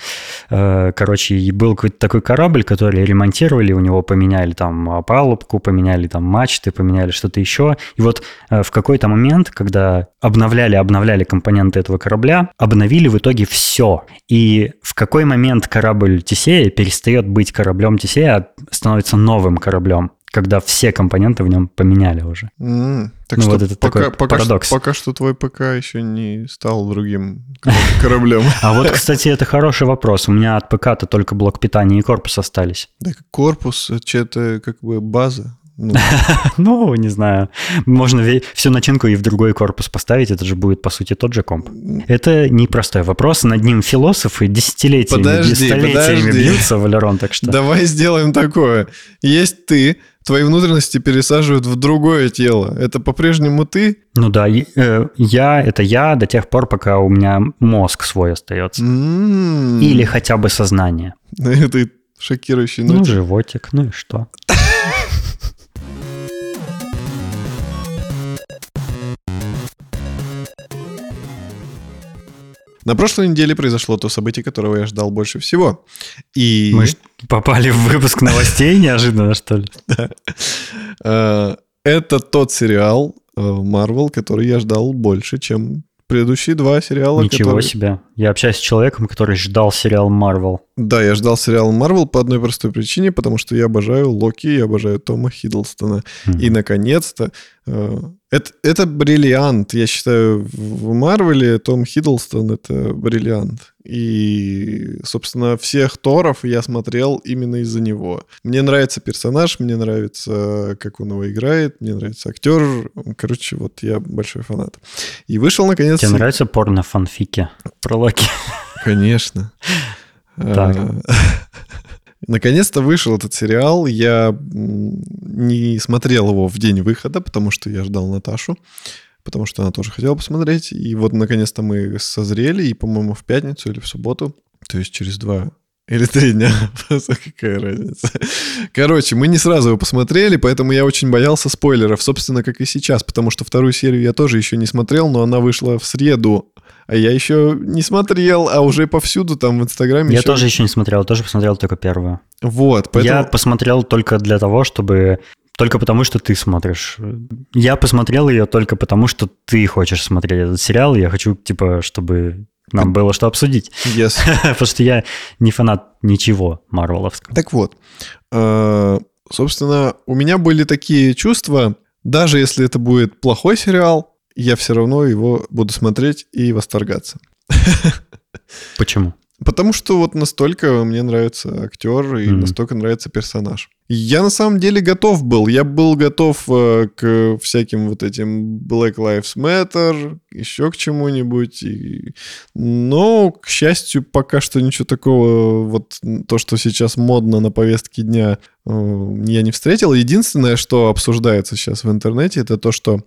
Э, короче, был какой-то такой корабль, который ремонтировали, у него поменяли там палубку, поменяли там мачты, поменяли что-то еще. И вот э, в какой-то момент, когда обновляли, обновляли компоненты этого корабля, обновили в итоге все. И в какой момент корабль Тесея перестает быть кораблем Тесея, а становится новым кораблем? Когда все компоненты в нем поменяли уже. Mm, так ну, что вот это пока, такой пока парадокс. Что, пока что твой ПК еще не стал другим кораблем. А вот, кстати, это хороший вопрос. У меня от ПК-то только блок питания и корпус остались. Да, корпус — это как бы база. Ну. ну, не знаю. Можно всю начинку и в другой корпус поставить, это же будет, по сути, тот же комп. Это непростой вопрос, над ним философы десятилетиями, столетиями бьются, Валерон, так что... Давай сделаем такое. Есть ты, твои внутренности пересаживают в другое тело. Это по-прежнему ты? Ну да, э, я — это я до тех пор, пока у меня мозг свой остается. Mm. Или хотя бы сознание. На этой шокирующей ноте. Ну, животик, ну и что? На прошлой неделе произошло то событие, которого я ждал больше всего. И... Мы попали в выпуск новостей неожиданно, что ли? Да. Э, это тот сериал э, Marvel, который я ждал больше, чем предыдущие два сериала. Ничего которые- себе. Я общаюсь с человеком, который ждал сериал Марвел. Да, я ждал сериал Марвел по одной простой причине, потому что я обожаю Локи, я обожаю Тома Хиддлстона. И, наконец-то, это, это бриллиант. Я считаю, в Марвеле Том Хиддлстон — это бриллиант. И, собственно, всех Торов я смотрел именно из-за него. Мне нравится персонаж, мне нравится, как он его играет, мне нравится актер. Короче, вот я большой фанат. И вышел, наконец... Тебе нравятся порно-фанфики про Локи? Конечно. Так. Наконец-то вышел этот сериал. Я не смотрел его в день выхода, потому что я ждал Наташу, потому что она тоже хотела посмотреть. И вот наконец-то мы созрели, и, по-моему, в пятницу или в субботу, то есть через два или три дня, просто какая разница. Короче, мы не сразу его посмотрели, поэтому я очень боялся спойлеров, собственно, как и сейчас, потому что вторую серию я тоже еще не смотрел, но она вышла в среду, а я еще не смотрел, а уже повсюду там в Инстаграме Я еще- тоже еще не смотрел, тоже посмотрел только первую. Вот, поэтому... Я посмотрел только для того, чтобы... Только потому, что ты смотришь. Я посмотрел ее только потому, что ты хочешь смотреть этот сериал. Я хочу, типа, чтобы нам было что обсудить. Yes. Потому что я не фанат ничего марвеловского. Так вот, э, собственно, у меня были такие чувства, даже если это будет плохой сериал, я все равно его буду смотреть и восторгаться. Почему? Потому что вот настолько мне нравится актер и Мгм. настолько нравится персонаж. Я на самом деле готов был. Я был готов э, к всяким вот этим Black Lives Matter, еще к чему-нибудь. И... Но, к счастью, пока что ничего такого, вот то, что сейчас модно на повестке дня, э, я не встретил. Единственное, что обсуждается сейчас в интернете, это то, что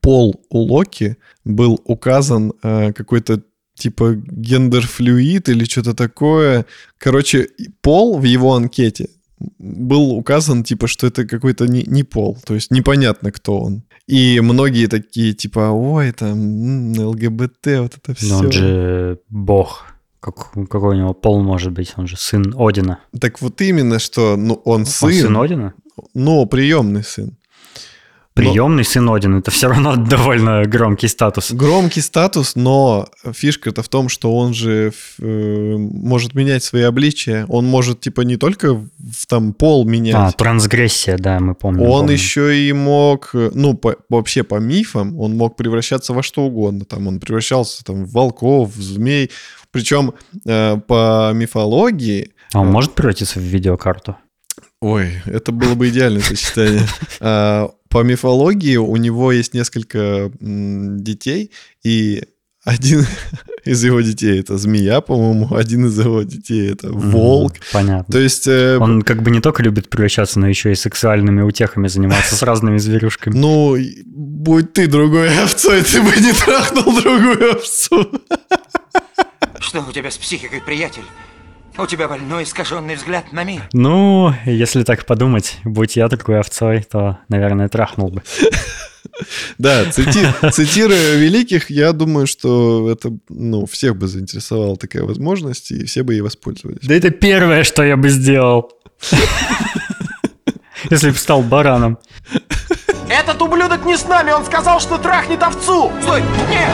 пол у Локи был указан э, какой-то типа гендер-флюид или что-то такое. Короче, пол в его анкете был указан, типа, что это какой-то не, не пол, то есть непонятно, кто он. И многие такие, типа, ой, там, ЛГБТ, вот это все. Но он же бог. Как, какой у него пол может быть? Он же сын Одина. Так вот именно, что, ну, он сын, Он сын Одина? но приемный сын. Приемный сын Один. Это все равно довольно громкий статус. Громкий статус, но фишка-то в том, что он же э, может менять свои обличия. Он может, типа, не только в там пол менять. А, трансгрессия, да, мы помним. Он помним. еще и мог, э, ну, по- вообще по мифам, он мог превращаться во что угодно. Там он превращался там, в волков, в змей. Причем э, по мифологии... А он может превратиться в видеокарту? Ой, это было бы идеальное сочетание. По мифологии у него есть несколько детей, и один из его детей это змея, по-моему, один из его детей это волк. Понятно. То есть... э, Он как бы не только любит превращаться, но еще и сексуальными утехами заниматься с разными зверюшками. Ну, будь ты другой овцой, ты бы не трахнул другую овцу. Что у тебя с психикой, приятель? У тебя больной искаженный взгляд на мир. Ну, если так подумать, будь я такой овцой, то, наверное, трахнул бы. Да, цити- цитируя великих, я думаю, что это, ну, всех бы заинтересовала такая возможность, и все бы ей воспользовались. Да это первое, что я бы сделал. Если бы стал бараном. Этот ублюдок не с нами, он сказал, что трахнет овцу! Стой! Нет!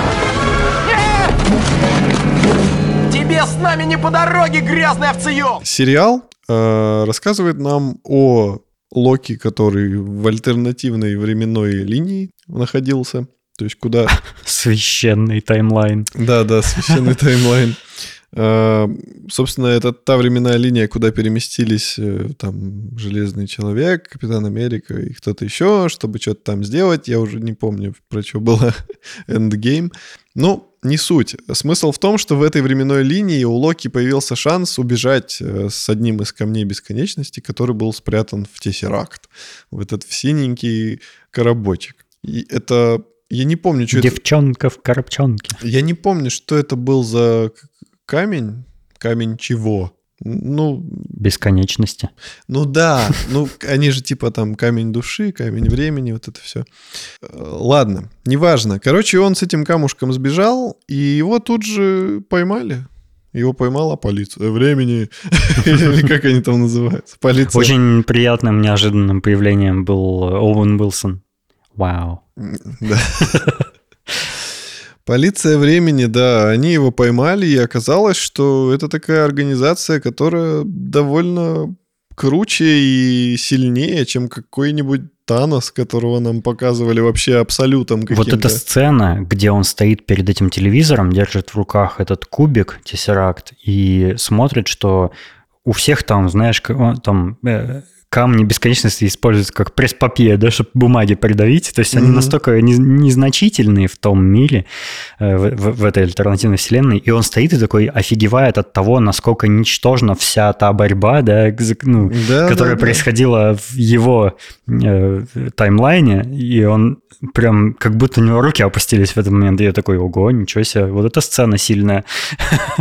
Тебе с нами не по дороге, грязный овцеёб! Сериал э, рассказывает нам о Локи, который в альтернативной временной линии находился. То есть куда... Священный таймлайн. Да, да, священный таймлайн. Э, Собственно, это та временная линия, куда переместились э, там Железный Человек, Капитан Америка и кто-то еще, чтобы что-то там сделать. Я уже не помню, про что было Endgame. Ну, не суть. Смысл в том, что в этой временной линии у Локи появился шанс убежать э, с одним из камней бесконечности, который был спрятан в Тессеракт. В этот в синенький коробочек. И это... Я не помню, что это... Девчонка в коробчонке. Я не помню, что это был за камень. Камень чего? Ну, Бесконечности. ну да, ну они же типа там камень души, камень времени, вот это все. Ладно, неважно. Короче, он с этим камушком сбежал, и его тут же поймали. Его поймала полиция времени, или как они там называются, полиция. Очень приятным, неожиданным появлением был Оуэн Уилсон. Вау. Да. Полиция времени, да, они его поймали, и оказалось, что это такая организация, которая довольно круче и сильнее, чем какой-нибудь Танос, которого нам показывали вообще абсолютом каким-то. Вот эта сцена, где он стоит перед этим телевизором, держит в руках этот кубик, тессеракт, и смотрит, что у всех там, знаешь, там э, камни бесконечности используются как пресс-папье, да, чтобы бумаги придавить. То есть mm-hmm. они настолько не, незначительные в том мире, э, в, в, в этой альтернативной вселенной. И он стоит и такой офигевает от того, насколько ничтожна вся та борьба, да, ну, да, которая да, происходила да. в его э, таймлайне. И он прям как будто у него руки опустились в этот момент. И я такой, ого, ничего себе, вот эта сцена сильная.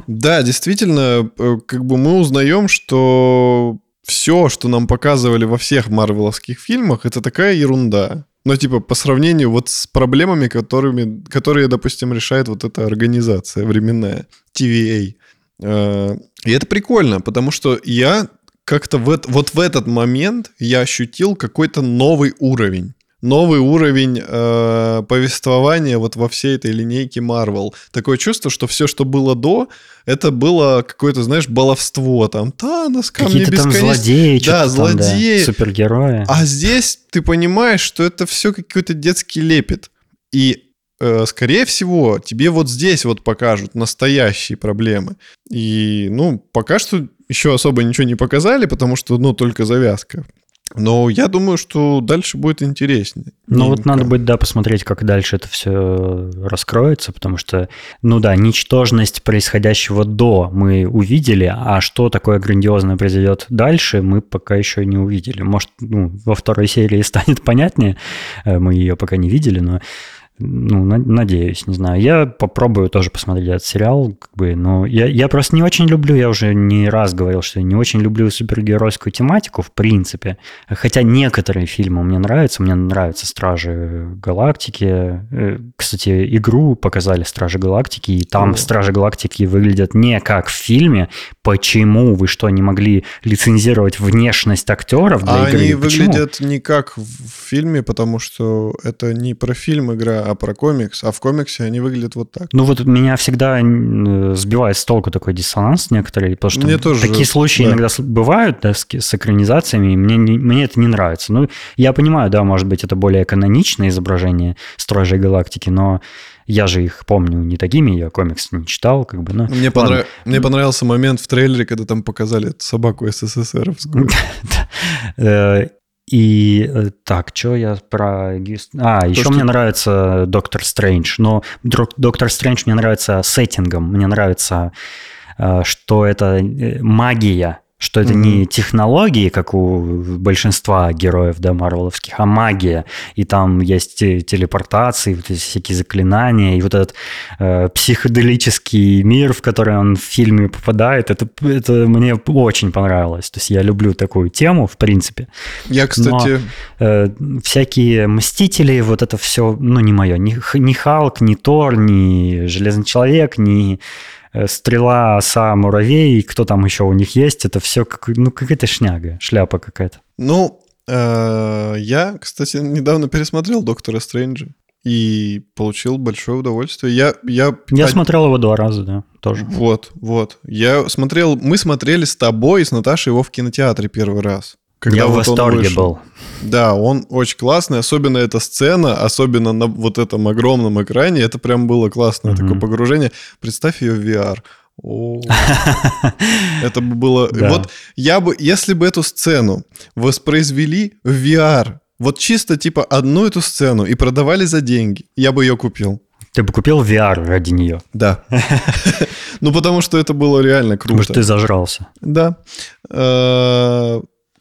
Да, действительно, э, как бы мы узнаем, что все, что нам показывали во всех марвеловских фильмах, это такая ерунда. Но типа по сравнению вот с проблемами, которыми, которые, допустим, решает вот эта организация временная, TVA. Э, и это прикольно, потому что я как-то в, вот в этот момент я ощутил какой-то новый уровень новый уровень э, повествования вот во всей этой линейке Marvel. Такое чувство, что все, что было до, это было какое-то, знаешь, баловство. Там Танос, камни Какие-то там злодеи, да, злодеи. Там, да, супергерои. А здесь ты понимаешь, что это все какой-то детский лепет. И э, скорее всего, тебе вот здесь вот покажут настоящие проблемы. И, ну, пока что еще особо ничего не показали, потому что, ну, только завязка. Но я думаю, что дальше будет интереснее. Ну вот надо будет, да, посмотреть, как дальше это все раскроется, потому что, ну да, ничтожность происходящего до мы увидели, а что такое грандиозное произойдет дальше, мы пока еще не увидели. Может, ну, во второй серии станет понятнее, э, мы ее пока не видели, но ну, надеюсь, не знаю. Я попробую тоже посмотреть этот сериал, как бы, но я, я просто не очень люблю, я уже не раз говорил, что я не очень люблю супергеройскую тематику, в принципе. Хотя некоторые фильмы мне нравятся, мне нравятся «Стражи Галактики». Э, кстати, игру показали «Стражи Галактики», и там О. «Стражи Галактики» выглядят не как в фильме. Почему? Вы что, не могли лицензировать внешность актеров для а игры? Они Почему? выглядят не как в фильме, потому что это не про фильм игра, а про комикс, а в комиксе они выглядят вот так. Ну вот меня всегда сбивает с толку такой диссонанс некоторые, потому что мне тоже, такие случаи да. иногда бывают да, с, с экранизациями, и мне, не, мне это не нравится. Ну, я понимаю, да, может быть, это более каноничное изображение Строжей Галактики, но я же их помню не такими, я комикс не читал, как бы, ну... Мне, понрав... Мне понравился момент в трейлере, когда там показали собаку СССРовскую. Э, и э, так, что я про... А, То, еще что... мне нравится Доктор Стрэндж, но Доктор Стрэндж мне нравится сеттингом, мне нравится, э, что это магия, что это mm-hmm. не технологии, как у большинства героев, да, марвеловских, а магия. И там есть телепортации, вот эти всякие заклинания, и вот этот э, психоделический мир, в который он в фильме попадает, это, это мне очень понравилось. То есть я люблю такую тему, в принципе. Я, кстати... Но, э, всякие Мстители, вот это все, ну, не мое. Ни, ни Халк, ни Тор, ни Железный Человек, ни стрела, оса, муравей, и кто там еще у них есть, это все как, ну, какая-то шняга, шляпа какая-то. Ну, э, я, кстати, недавно пересмотрел Доктора Стрэнджа и получил большое удовольствие. Я, я, я смотрел его два раза, да, тоже. Вот, вот. Я смотрел, мы смотрели с тобой и с Наташей его в кинотеатре первый раз. Когда Я вот в восторге был. Да, он очень классный, особенно эта сцена, особенно на вот этом огромном экране, это прям было классное угу. такое погружение. Представь ее в VR. О, это бы было... Да. Вот я бы, если бы эту сцену воспроизвели в VR, вот чисто типа одну эту сцену и продавали за деньги, я бы ее купил. Ты бы купил VR ради нее? Да. Ну, потому что это было реально круто. Потому что ты зажрался. Да.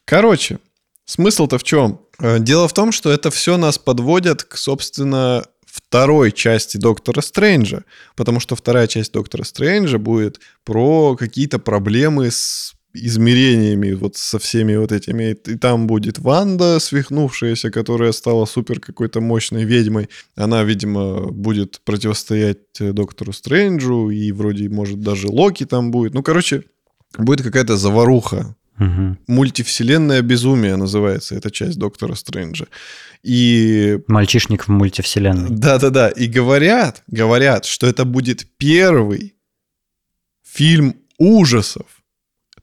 Э, Короче, смысл-то в чем? Э, дело в том, что это все нас подводят к, собственно, второй части Доктора Стрэнджа, потому что вторая часть Доктора Стрэнджа будет про какие-то проблемы с измерениями, вот со всеми вот этими. И там будет Ванда, свихнувшаяся, которая стала супер какой-то мощной ведьмой. Она, видимо, будет противостоять Доктору Стрэнджу, и вроде, может, даже Локи там будет. Ну, короче, будет какая-то заваруха Мгм. Мультивселенная безумие называется эта часть Доктора Стрэнджа. И Мальчишник в мультивселенной. да-да-да, и говорят, говорят, что это будет первый фильм ужасов.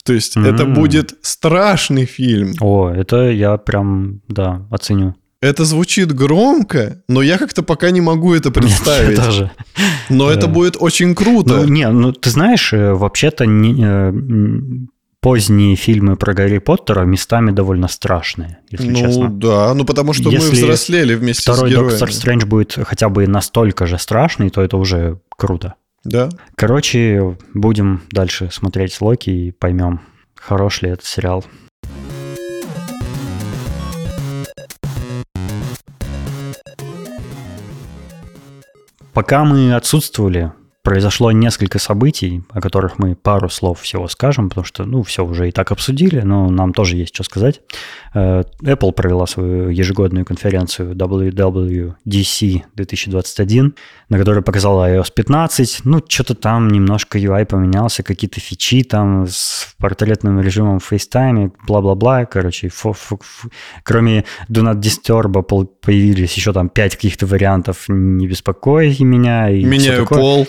То есть это М. будет страшный фильм. О, это я прям, да, оценю. Это звучит громко, но я как-то пока не могу это представить. Я тоже. Но это будет очень круто. Ну, не, ну ты знаешь, э, вообще-то не- э, поздние фильмы про Гарри Поттера местами довольно страшные, если Ну честно. да, ну потому что мы Если взрослели вместе Второй с героями. Доктор Стрэндж будет хотя бы настолько же страшный, то это уже круто. Да. Короче, будем дальше смотреть Локи и поймем, хорош ли этот сериал. Пока мы отсутствовали, произошло несколько событий, о которых мы пару слов всего скажем, потому что, ну, все уже и так обсудили, но нам тоже есть что сказать. Э, Apple провела свою ежегодную конференцию WWDC 2021, на которой показала iOS 15. Ну, что-то там немножко UI поменялся, какие-то фичи там с портретным режимом FaceTime, бла-бла-бла. Короче, фо- фо- ф- кроме Do Not Disturb появились еще там пять каких-то вариантов «Не беспокой меня» и Меняю пол.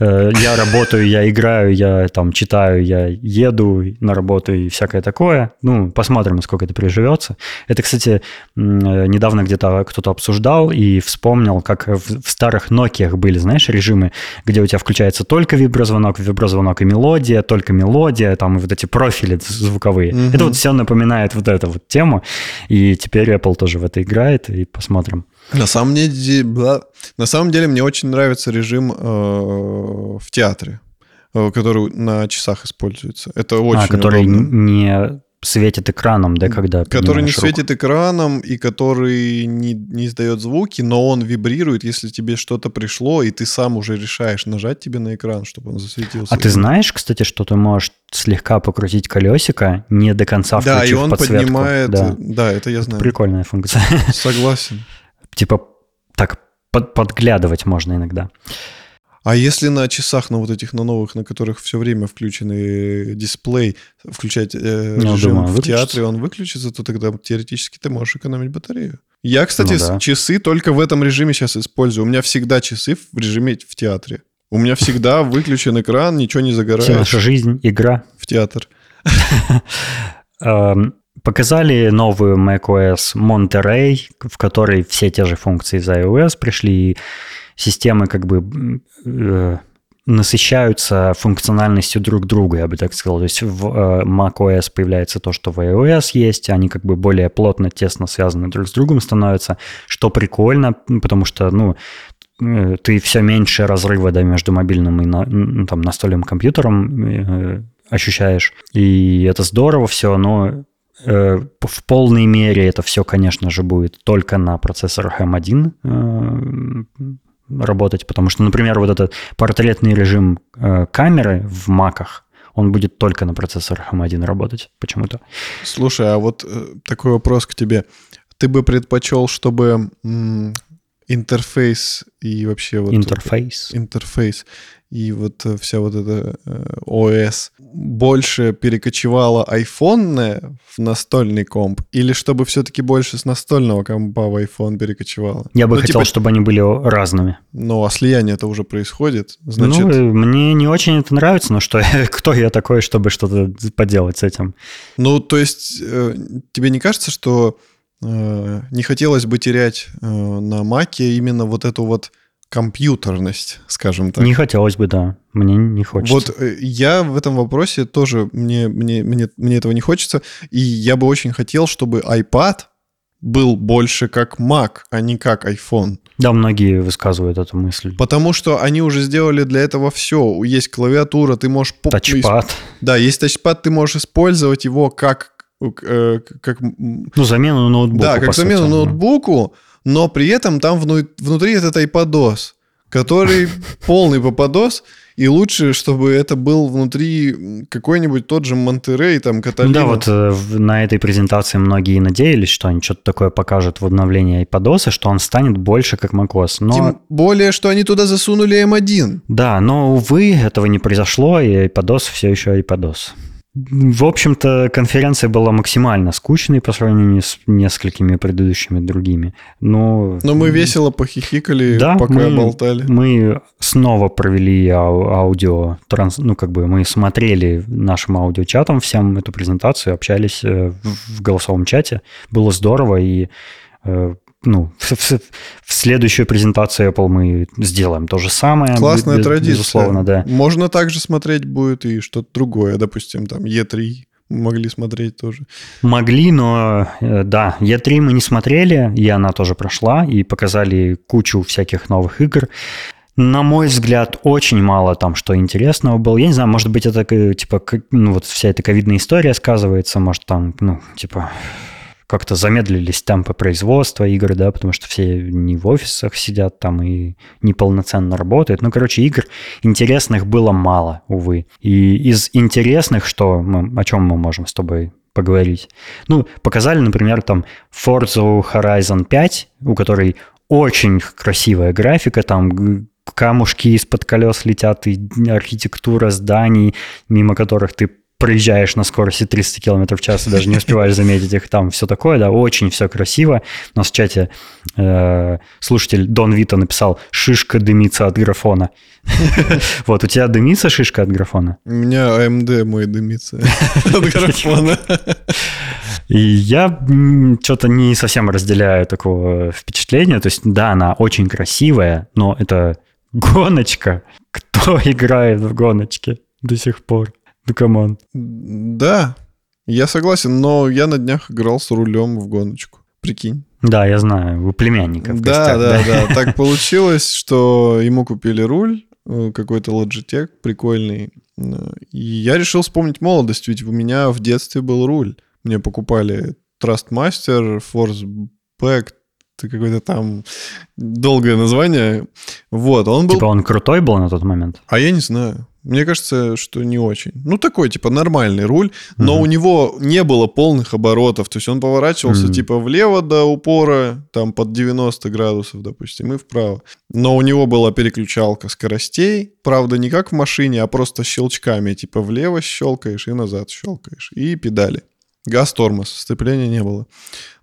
Э, Я работаю, я играю, я там читаю, я еду на работу и всякое такое. Ну, посмотрим, сколько это приживется. Это, кстати, э, недавно где-то кто-то обсуждал и вспомнил, как в, старых Nokia были, знаешь, режимы, где у тебя включается только виброзвонок, виброзвонок и мелодия, только мелодия, там и вот эти профили звуковые. Мгм. Это вот все напоминает вот эту вот тему. И теперь Apple тоже в это играет, и посмотрим. На самом деле, на самом деле мне очень нравится режим э, в театре, э, который на часах используется. Это очень а, который удобно. не светит экраном, да, когда Который не руку. светит экраном и который не, не издает звуки, но он вибрирует, если тебе что-то пришло, и ты сам уже решаешь, нажать тебе на экран, чтобы он засветился. А ты знаешь, кстати, что ты можешь слегка покрутить колесико, не до конца Да, включив и он подсветку? поднимает... Да. Да. это я знаю. Прикольная функция. Согласен. типа так под- подглядывать можно иногда. А если на часах, на вот этих, на новых, на которых все время включенный дисплей, включать э, Ну, режим думаю, в выключится. театре, он выключится, то тогда теоретически ты можешь экономить батарею. Я, кстати, Ну да. часы только в этом режиме сейчас использую. У меня всегда часы в режиме в театре. У меня всегда выключен экран, ничего не Вся загорает наша жизнь, игра. в театр. Эм, Показали новую macOS Monterey, в которой все те же функции из iOS пришли, системы как бы э, насыщаются функциональностью друг друга, я бы так сказал. То есть в э, macOS появляется то, что в iOS есть, они как бы более плотно, тесно связаны друг с другом становятся, что прикольно, потому что, ну, э, ты все меньше разрыва да, между мобильным и на- там, настольным компьютером э, ощущаешь. И это здорово все, но э, в полной мере это все, конечно же, будет только на процессорах M1 э, работать, потому что, например, вот этот портретный режим э, камеры в маках, он будет только на процессорах M1 работать почему-то. Слушай, а вот э, такой вопрос к тебе. Ты бы предпочел, чтобы м, интерфейс и вообще вот... Интерфейс. интерфейс и вот э, вся вот эта э, ОС больше перекочевала айфонная в настольный комп или чтобы все-таки больше с настольного компа в iPhone перекочевала? Я бы ну, хотел, типа, чтобы они были разными. Ну, а слияние это уже происходит. Значит, Ну, мне не очень это нравится, но что, кто я такой, чтобы что-то поделать с этим? ну то есть э, тебе не кажется, что не хотелось бы терять на Маке именно вот эту вот компьютерность, скажем так? Не хотелось бы, да. Мне не хочется. Вот э, я в этом вопросе тоже, мне, мне, мне, мне этого не хочется, и я бы очень хотел, чтобы iPad был больше как Mac, а не как iPhone. Да, многие высказывают эту мысль. Потому что они уже сделали для этого все. Есть клавиатура, ты можешь... Тачпад. Да, есть тачпад, ты можешь использовать его как... э, как Ну, замену ноутбуку, да, как замену сути. ноутбуку, но при этом там вну- внутри этот iPadOS, который полный попадос, и лучше, чтобы это был внутри какой-нибудь тот же Монтерей, там, Каталина. Да, вот э, на этой презентации многие надеялись, что они что-то такое покажут в обновлении iPadOS, что он станет больше как macOS. Но Тем более, что они туда засунули M1. да, но, увы, этого не произошло, и iPadOS все еще iPadOS. В общем-то, конференция была максимально скучной по сравнению с несколькими предыдущими другими. Но, Но мы весело похихикали, да, пока мы, болтали. Мы снова провели ау- аудио, транс, ну как бы мы смотрели нашим аудиочатом всем эту презентацию, общались э, в, в голосовом чате. Было здорово и э, ну, в, в- в следующую презентацию Apple мы сделаем то же самое. Классная без- традиция. Безусловно, да. Можно также смотреть будет и что-то другое. Допустим, там E3 могли смотреть тоже. Могли, но э, да, Е3 мы не смотрели, и она тоже прошла, и показали кучу всяких новых игр. На мой взгляд, очень мало там что интересного было. Я не знаю, может быть, это э, типа, ну вот вся эта ковидная история сказывается, может там, ну, типа, как-то замедлились темпы производства игр, да, потому что все не в офисах сидят там и неполноценно работают. Ну, короче, игр интересных было мало, увы. И из интересных, что мы, о чем мы можем с тобой поговорить? Ну, показали, например, там Forza Horizon 5, у которой очень красивая графика, там камушки из-под колес летят, и архитектура зданий, мимо которых ты проезжаешь на скорости 300 км в час и даже не успеваешь заметить их там, все такое, да, очень все красиво. У нас в чате э, слушатель Дон Вита написал «шишка дымится от графона». Вот, у тебя дымится шишка от графона? У меня AMD мой дымится от графона. И я что-то не совсем разделяю такого впечатления. То есть, да, она очень красивая, но это гоночка. Кто играет в гоночки до сих пор? Ну, come on. Да, я согласен, но я на днях играл с рулем в гоночку. Прикинь. Да, я знаю, у племянника в Да, гостях, да, да. Так получилось, что ему купили руль, э, какой-то Logitech прикольный. Э, И я решил вспомнить молодость, ведь у меня в детстве был руль. Мне покупали Thrustmaster, Force Feedback, какое-то там долгое название. Вот, он был... Типа он крутой был на тот момент? А я не знаю. Мне кажется, что не очень. Ну, такой, типа, нормальный руль, но Мгм. у него не было полных оборотов. То есть он поворачивался, Мгм. типа, влево до упора, там, под 90 градусов, допустим, и вправо. Но у него была переключалка скоростей. Правда, не как в машине, а просто щелчками. Типа, влево щелкаешь и назад щелкаешь. И педали. Газ-тормоз, сцепления не было.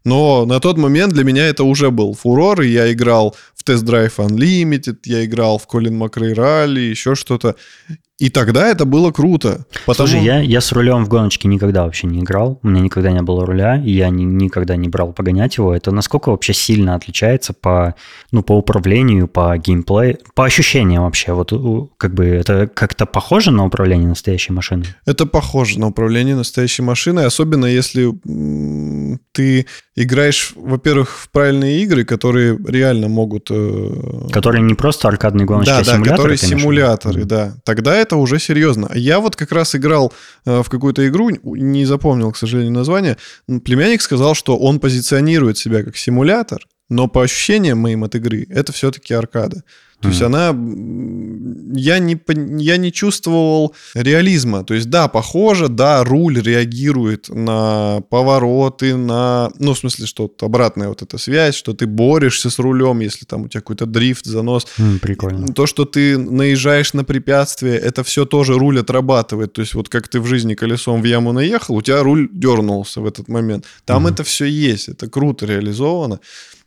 Но на тот момент для меня это уже был фурор, и я играл в Test Drive Unlimited, я играл в Колин Макрей Ралли, еще что-то. И тогда это было круто. Потому... Слушай, я, я с рулем в гоночке никогда вообще не играл. У меня никогда не было руля, и я ни- никогда не брал погонять его. Это насколько вообще сильно отличается по, ну, по управлению, по геймплею, по ощущениям вообще? Вот как бы это как-то похоже на управление настоящей машиной? Это похоже на управление настоящей машиной, особенно если ты играешь, во-первых, в правильные игры, которые реально могут... э, Которые не просто аркадные гоночки, да, а да, симуляторы? которые виду? симуляторы, да. Тогда это уже серьезно. Я вот как раз играл э, в какую-то игру, не запомнил, к сожалению, название. Племянник сказал, что он позиционирует себя как симулятор, но по ощущениям моим от игры это все-таки аркада. То есть Мгм. она... Я не, я не чувствовал реализма. То есть, да, похоже, да, руль реагирует на повороты, на... Ну, в смысле, что обратная вот эта связь, что ты борешься с рулем, если там у тебя какой-то дрифт, занос. М, прикольно. То, что ты наезжаешь на препятствие, это все тоже руль отрабатывает. То есть вот как ты в жизни колесом в яму наехал, у тебя руль дернулся в этот момент. Там Мгм. это все есть, это круто реализовано.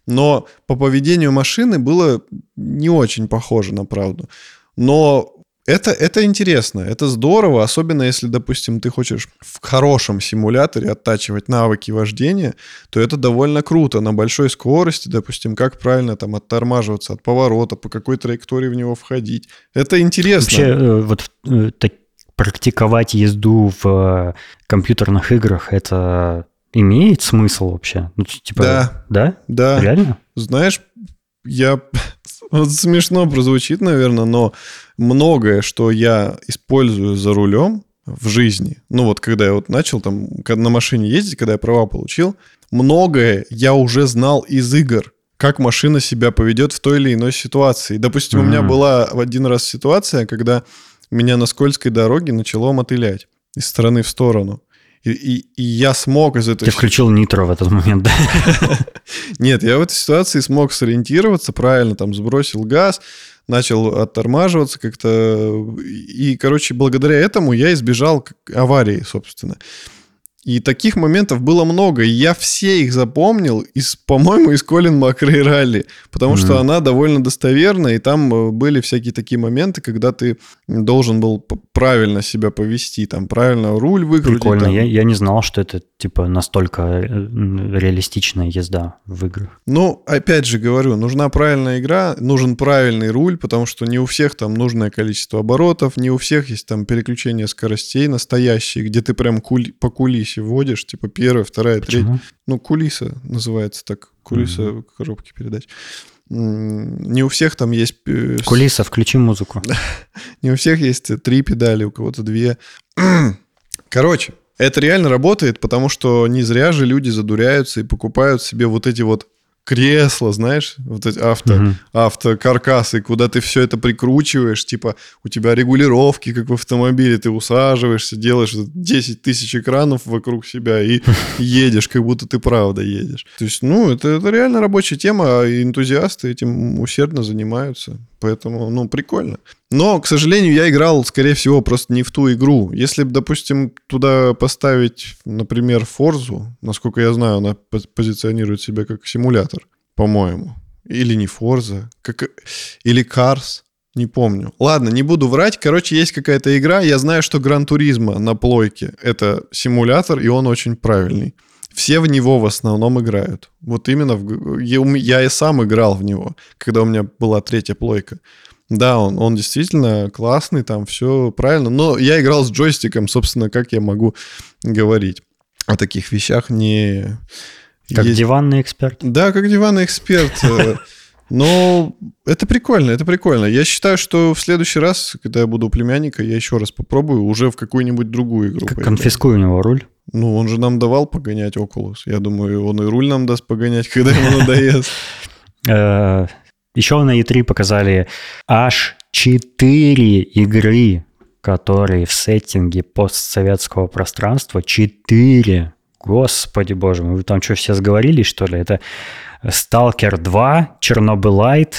Но по поведению машины было не очень похоже на правду. Но это, это интересно, это здорово, особенно если, допустим, ты хочешь в хорошем симуляторе оттачивать навыки вождения, то это довольно круто на большой скорости, допустим, как правильно там оттормаживаться от поворота, по какой траектории в него входить. Это интересно. Вообще, э, вот э, так- практиковать езду в э, компьютерных играх, это имеет смысл вообще? Ну, типа, Да. Да? да, Реально? знаешь, я... Вот смешно прозвучит, наверное, но многое, что я использую за рулем в жизни, ну вот когда я вот начал там на машине ездить, когда я права получил, многое я уже знал из игр, как машина себя поведет в той или иной ситуации. Допустим, у меня была в один раз ситуация, когда меня на скользкой дороге начало мотылять из стороны в сторону. И, и- и я смог из этой Ты включил нитро в этот момент, да? нет, я в этой ситуации смог сориентироваться правильно, там сбросил газ, начал оттормаживаться как-то. И, короче, благодаря этому я избежал аварии, собственно. И таких моментов было много. И я все их запомнил, из, по-моему, из Колин Макрей Ралли. Потому mm-hmm. что она довольно достоверна, и там э, были всякие такие моменты, когда ты должен был правильно себя повести, там, правильно руль выкрутить. Прикольно. Там. Я, я не знал, что это, типа, настолько э, реалистичная езда в играх. Ну, опять же говорю, нужна правильная игра, нужен правильный руль, потому что не у всех там нужное количество оборотов, не у всех есть там переключение скоростей настоящие, где ты прям куль, по кулисе кулисе вводишь, типа первая, вторая, Почему? третья. Ну, кулиса называется так, кулиса mm-hmm. коробки передач. Не у всех там есть... Э, кулиса, включи музыку. Не у всех есть три педали, у кого-то две. Короче, это реально работает, потому что не зря же люди задуряются и покупают себе вот эти вот кресло, знаешь, вот эти авто, угу. автокаркасы, куда ты все это прикручиваешь, типа у тебя регулировки, как в автомобиле, ты усаживаешься, делаешь 10 тысяч экранов вокруг себя и едешь, как будто ты правда едешь. То есть, ну, это, это реально рабочая тема, а энтузиасты этим усердно занимаются. Поэтому, ну, прикольно. Но, к сожалению, я играл, скорее всего, просто не в ту игру. Если, допустим, туда поставить, например, Форзу, насколько я знаю, она позиционирует себя как симулятор, по-моему. Или не Форза, как... или Cars, не помню. Ладно, не буду врать. Короче, есть какая-то игра. Я знаю, что Гран Туризма на плойке — это симулятор, и он очень правильный. Все в него в основном играют. Вот именно в... я, и сам играл в него, когда у меня была третья плойка. Да, он, он действительно классный, там все правильно. Но я играл с джойстиком, собственно, как я могу говорить о таких вещах не... Как есть... диванный эксперт. Да, как диванный эксперт. Но это прикольно, это прикольно. Я считаю, что в следующий раз, когда я буду у племянника, я еще раз попробую уже в какую-нибудь другую игру. Конфискую у него руль. Ну, он же нам давал погонять Oculus. Я думаю, он и руль нам даст погонять, когда ему надоест. Э, еще на E3 показали аж 4 игры, которые в сеттинге постсоветского пространства. 4. Господи боже мой, вы там что, все сговорились, что ли? Это Stalker 2, Light,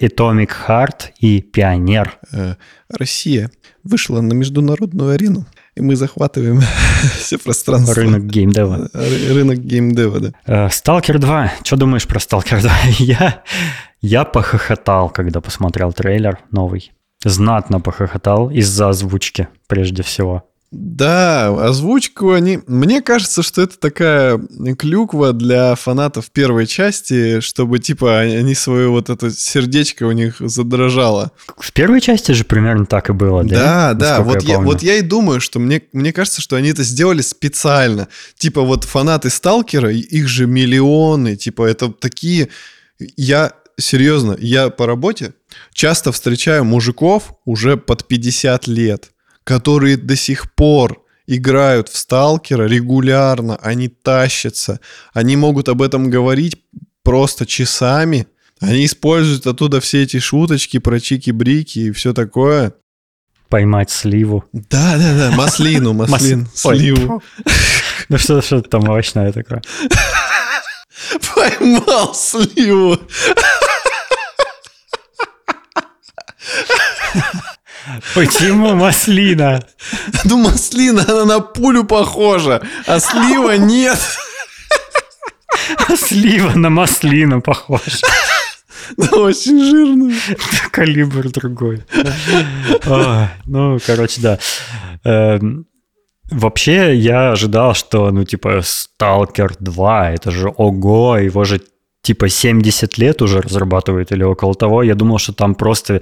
Atomic Heart и Пионер. Э, Россия вышла на международную арену и мы захватываем все пространство. Рынок геймдева. Рынок геймдева, да. Сталкер 2. Что думаешь про Сталкер 2? я, я похохотал, когда посмотрел трейлер новый. Знатно похохотал из-за озвучки, прежде всего. Да, озвучку они... Мне кажется, что это такая клюква для фанатов первой части, чтобы, типа, они свое вот это сердечко у них задрожало. В первой части же примерно так и было, да? Да, да. Вот я, я, вот я и думаю, что мне, мне кажется, что они это сделали специально. Типа, вот фанаты Сталкера, их же миллионы, типа, это такие... Я серьезно, я по работе часто встречаю мужиков уже под 50 лет – которые до сих пор играют в сталкера регулярно, они тащатся, они могут об этом говорить просто часами, они используют оттуда все эти шуточки про чики-брики и все такое. Поймать сливу. Да, да, да, маслину, маслин, сливу. Ну что, что там овощное такое? Поймал сливу. Почему маслина? Ну, маслина, она на пулю похожа, а слива нет. А слива на маслину похожа. Да, очень жирную. Калибр другой. ну, короче, да. Эм, вообще, я ожидал, что, ну, типа, Stalker 2, это же ого, его же типа 70 лет уже разрабатывают или около того. Я думал, что там просто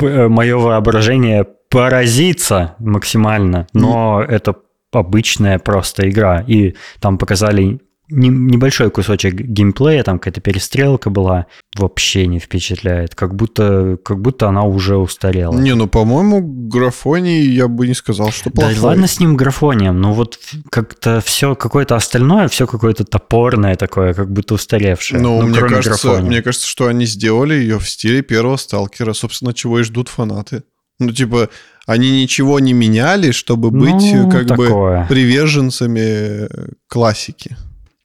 мое воображение поразится максимально, но mm. это обычная просто игра. И там показали небольшой кусочек геймплея, там какая-то перестрелка была, вообще не впечатляет. Как будто, как будто она уже устарела. Не, ну, по-моему, графоний я бы не сказал, что плохой. Да ладно с ним графонием, но вот как-то все какое-то остальное, все какое-то топорное такое, как будто устаревшее. Ну, ну мне, кажется, мне кажется, что они сделали ее в стиле первого сталкера, собственно, чего и ждут фанаты. Ну, типа, они ничего не меняли, чтобы быть ну, как такое. бы приверженцами классики.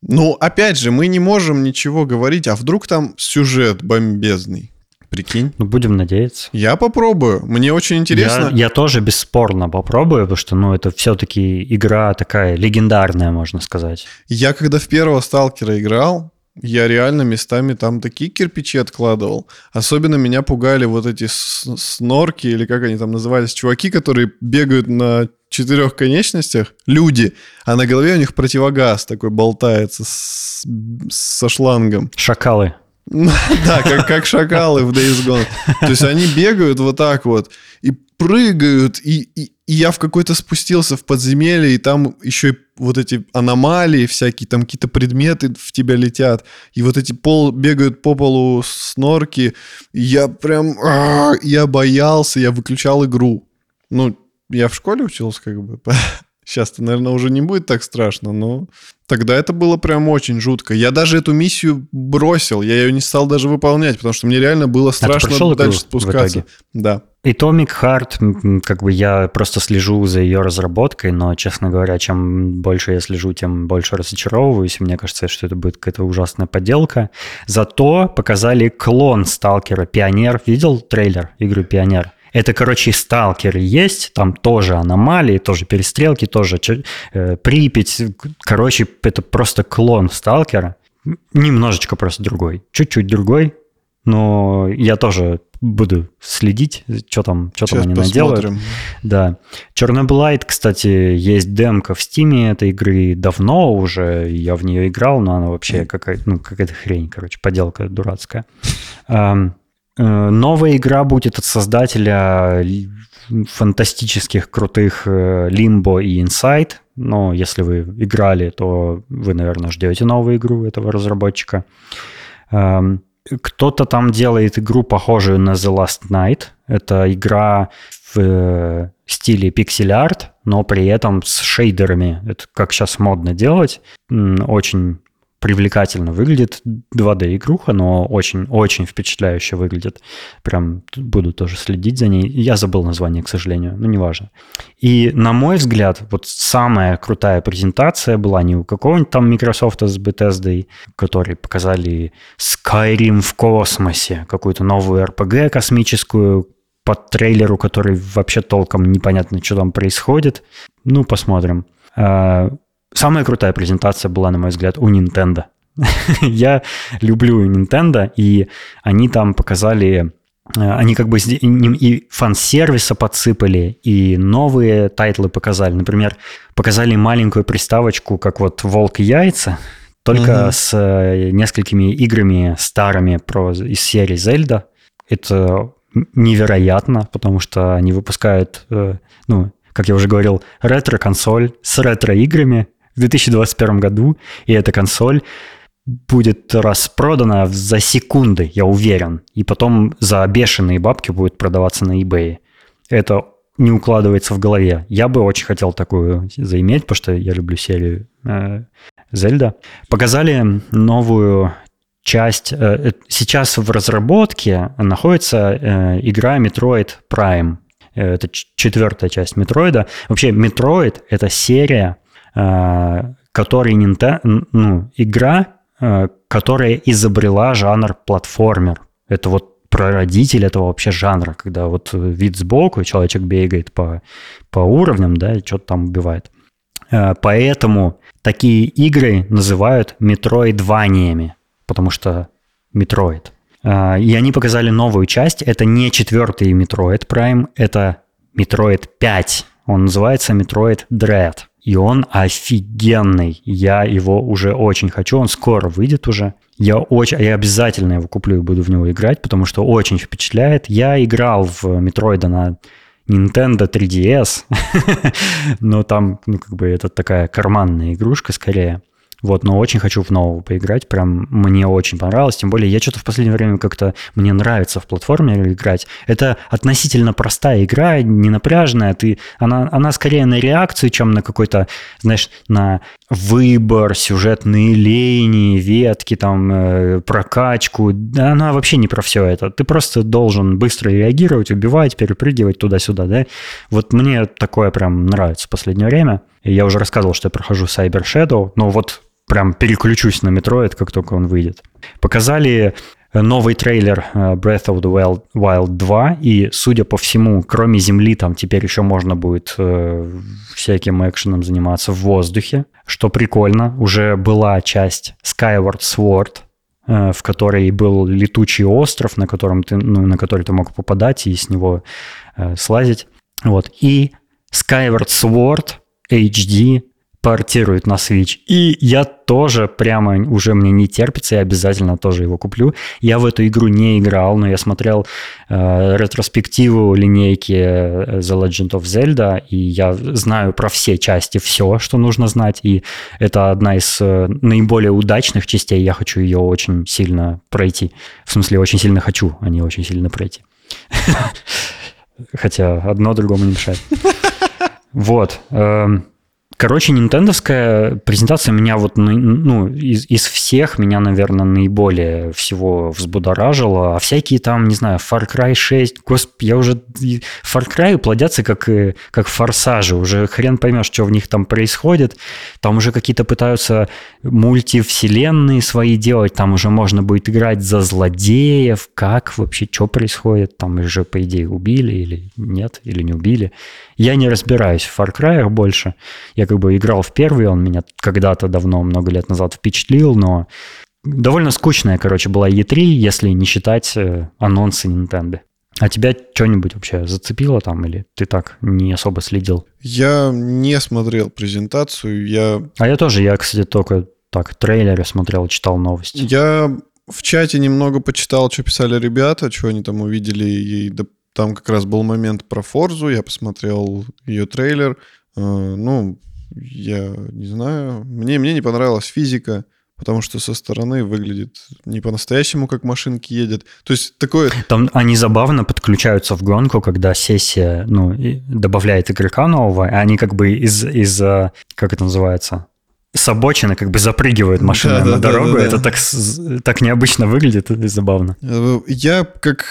Ну, опять же, мы не можем ничего говорить, а вдруг там сюжет бомбезный. Прикинь. Ну, будем надеяться. Я попробую. Мне очень интересно. Я, я тоже бесспорно попробую, потому что, ну, это все-таки игра такая легендарная, можно сказать. Я когда в первого сталкера играл, я реально местами там такие кирпичи откладывал. Особенно меня пугали вот эти снорки, или как они там назывались, чуваки, которые бегают на четырех конечностях, люди, а на голове у них противогаз такой болтается с, со шлангом. Шакалы. Да, как, как шакалы в Days Gone. То есть они бегают вот так вот и прыгают, и, и, и я в какой-то спустился в подземелье, и там еще вот эти аномалии всякие, там какие-то предметы в тебя летят, и вот эти пол бегают по полу снорки, и я прям, я боялся, я выключал игру. Ну, я в школе учился как бы, Сейчас-то, наверное, уже не будет так страшно, но тогда это было прям очень жутко. Я даже эту миссию бросил, я ее не стал даже выполнять, потому что мне реально было страшно а дальше спускаться. Да. Atomic Heart, как бы я просто слежу за ее разработкой, но, честно говоря, чем больше я слежу, тем больше разочаровываюсь. Мне кажется, что это будет какая-то ужасная подделка. Зато показали клон Сталкера Пионер. Видел трейлер игры Пионер? Это, короче, сталкеры есть, там тоже аномалии, тоже перестрелки, тоже э, Припять. Короче, это просто клон сталкера. Немножечко просто другой. Чуть-чуть другой. Но я тоже буду следить, что там, что там они посмотрим. наделают. Да. Чернобылайт, кстати, есть демка в стиме этой игры давно уже. Я в нее играл, но она вообще какая-то, ну, какая-то хрень, короче, поделка дурацкая. Новая игра будет от создателя фантастических крутых э, Limbo и Inside. Но если вы играли, то вы, наверное, ждете новую игру этого разработчика. Эм, кто-то там делает игру, похожую на The Last Night. Это игра в э, стиле пиксель-арт, но при этом с шейдерами. Это как сейчас модно делать. Очень привлекательно выглядит 2D-игруха, но очень-очень впечатляюще выглядит. Прям буду тоже следить за ней. Я забыл название, к сожалению, но неважно. И, на мой взгляд, вот самая крутая презентация была не у какого-нибудь там Microsoft с Bethesda, которые показали Skyrim в космосе, какую-то новую RPG космическую, под трейлеру, который вообще толком непонятно, что там происходит. Ну, посмотрим. Самая крутая презентация была, на мой взгляд, у Nintendo. Я люблю Nintendo, и они там показали э, они как бы и фан-сервиса подсыпали, и новые тайтлы показали. Например, показали маленькую приставочку, как вот «Волк и яйца», только угу. с э, несколькими играми старыми про, из серии «Зельда». Это невероятно, потому что они выпускают, э, ну, как я уже говорил, ретро-консоль с ретро-играми, в 2021 году, и эта консоль будет распродана за секунды, я уверен, и потом за бешеные бабки будет продаваться на eBay. Это не укладывается в голове. Я бы очень хотел такую заиметь, потому что я люблю серию э. Показали новую часть. Э, э сейчас в разработке находится э, игра Metroid Prime. Э, это четвертая часть Метроида. Вообще, Metroid — это серия который Nintendo, ну, игра, э, которая изобрела жанр платформер. Это вот прародитель этого вообще жанра, когда вот вид сбоку, человечек бегает по, по уровням, да, и что-то там убивает. Э, поэтому такие игры называют метроидваниями, потому что метроид. И они показали новую часть. Это не четвертый Metroid Prime, это Metroid 5. Он называется Metroid Dread и он офигенный. Я его уже очень хочу, он скоро выйдет уже. Я очень, я обязательно его куплю и буду в него играть, потому что очень впечатляет. Я играл в Метроида на Nintendo 3DS, но там, ну, как бы, это такая карманная игрушка скорее. Вот, но очень хочу в нового поиграть. Прям мне очень понравилось. Тем более, я что-то в последнее время как-то мне нравится в платформе играть. Это относительно простая игра, не напряженная. Ты, она, она скорее на реакцию, чем на какой-то, знаешь, на выбор, сюжетные линии, ветки, там, э, прокачку. Она вообще не про все это. Ты просто должен быстро реагировать, убивать, перепрыгивать туда-сюда, да? Вот мне такое прям нравится в последнее время. Я уже рассказывал, что я прохожу Cyber Shadow, но вот прям переключусь на Metroid, как только он выйдет. Показали новый трейлер э, Breath of the Wild 2, и, судя по всему, кроме Земли, там теперь еще можно будет э, всяким экшеном заниматься в воздухе, что прикольно. Уже была часть Skyward Sword, э, в которой был летучий остров, на, котором ты, ну, на который ты мог попадать и с него э, слазить. Вот. И Skyward Sword HD портирует на Switch. И я тоже прямо уже мне не терпится, я обязательно тоже его куплю. Я в эту игру не играл, но я смотрел э, ретроспективу линейки э, The Legend of Zelda, и я знаю про все части все, что нужно знать, и это одна из э, наиболее удачных частей, я хочу ее очень сильно пройти. В смысле, очень сильно хочу, а не очень сильно пройти. Хотя одно другому не мешает. Вот. Короче, нинтендовская презентация меня вот, ну, из, из всех меня, наверное, наиболее всего взбудоражила. А всякие там, не знаю, Far Cry 6, господи, я уже... Far Cry плодятся как, как форсажи, уже хрен поймешь, что в них там происходит. Там уже какие-то пытаются мультивселенные свои делать, там уже можно будет играть за злодеев, как вообще, что происходит, там уже, по идее, убили или нет, или не убили. Я не разбираюсь в Far Cry больше. Я как бы играл в первый, он меня когда-то давно, много лет назад впечатлил, но довольно скучная, короче, была E3, если не считать э, анонсы Nintendo. А тебя что-нибудь вообще зацепило там или ты так не особо следил? Я не смотрел презентацию, я... А я тоже, я, кстати, только так трейлеры смотрел, читал новости. Я в чате немного почитал, что писали ребята, что они там увидели, и там как раз был момент про Форзу, я посмотрел ее трейлер. Э, ну, я не знаю. Мне, мне не понравилась физика, потому что со стороны выглядит не по-настоящему, как машинки едет. То есть такое... Там они забавно подключаются в гонку, когда сессия ну, добавляет игрока нового, и они как бы из, из как это называется, с обочины как бы запрыгивают машины да, на да, дорогу. Да, да, это так, так необычно выглядит и забавно. Я как,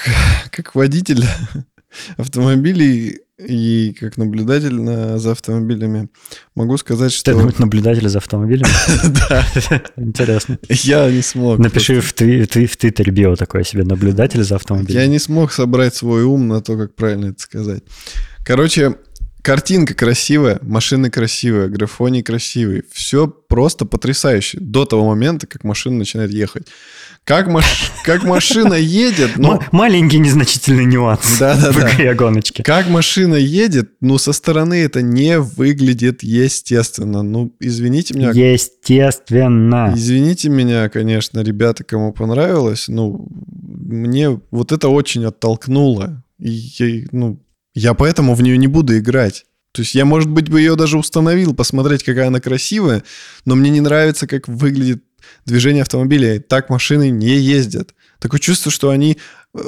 как водитель автомобилей и как наблюдатель на, за автомобилями могу сказать, что... Ты наблюдатель за автомобилями? Да. Интересно. Я не смог. Напиши в Твиттере био такое себе, наблюдатель за автомобилями. Я не смог собрать свой ум на то, как правильно это сказать. Короче, Картинка красивая, машины красивые, графоний красивый. Все просто потрясающе. До того момента, как машина начинает ехать. Как, маш... как машина едет... Ну... Маленький незначительный нюанс да, да, в игре гоночки. Как машина едет, ну, со стороны это не выглядит естественно. Ну, извините меня... Естественно. Извините меня, конечно, ребята, кому понравилось. Ну, мне вот это очень оттолкнуло. И, ну, я поэтому в нее не буду играть. То есть я, может быть, бы ее даже установил, посмотреть, какая она красивая, но мне не нравится, как выглядит движение автомобиля. Так машины не ездят. Такое чувство, что они э,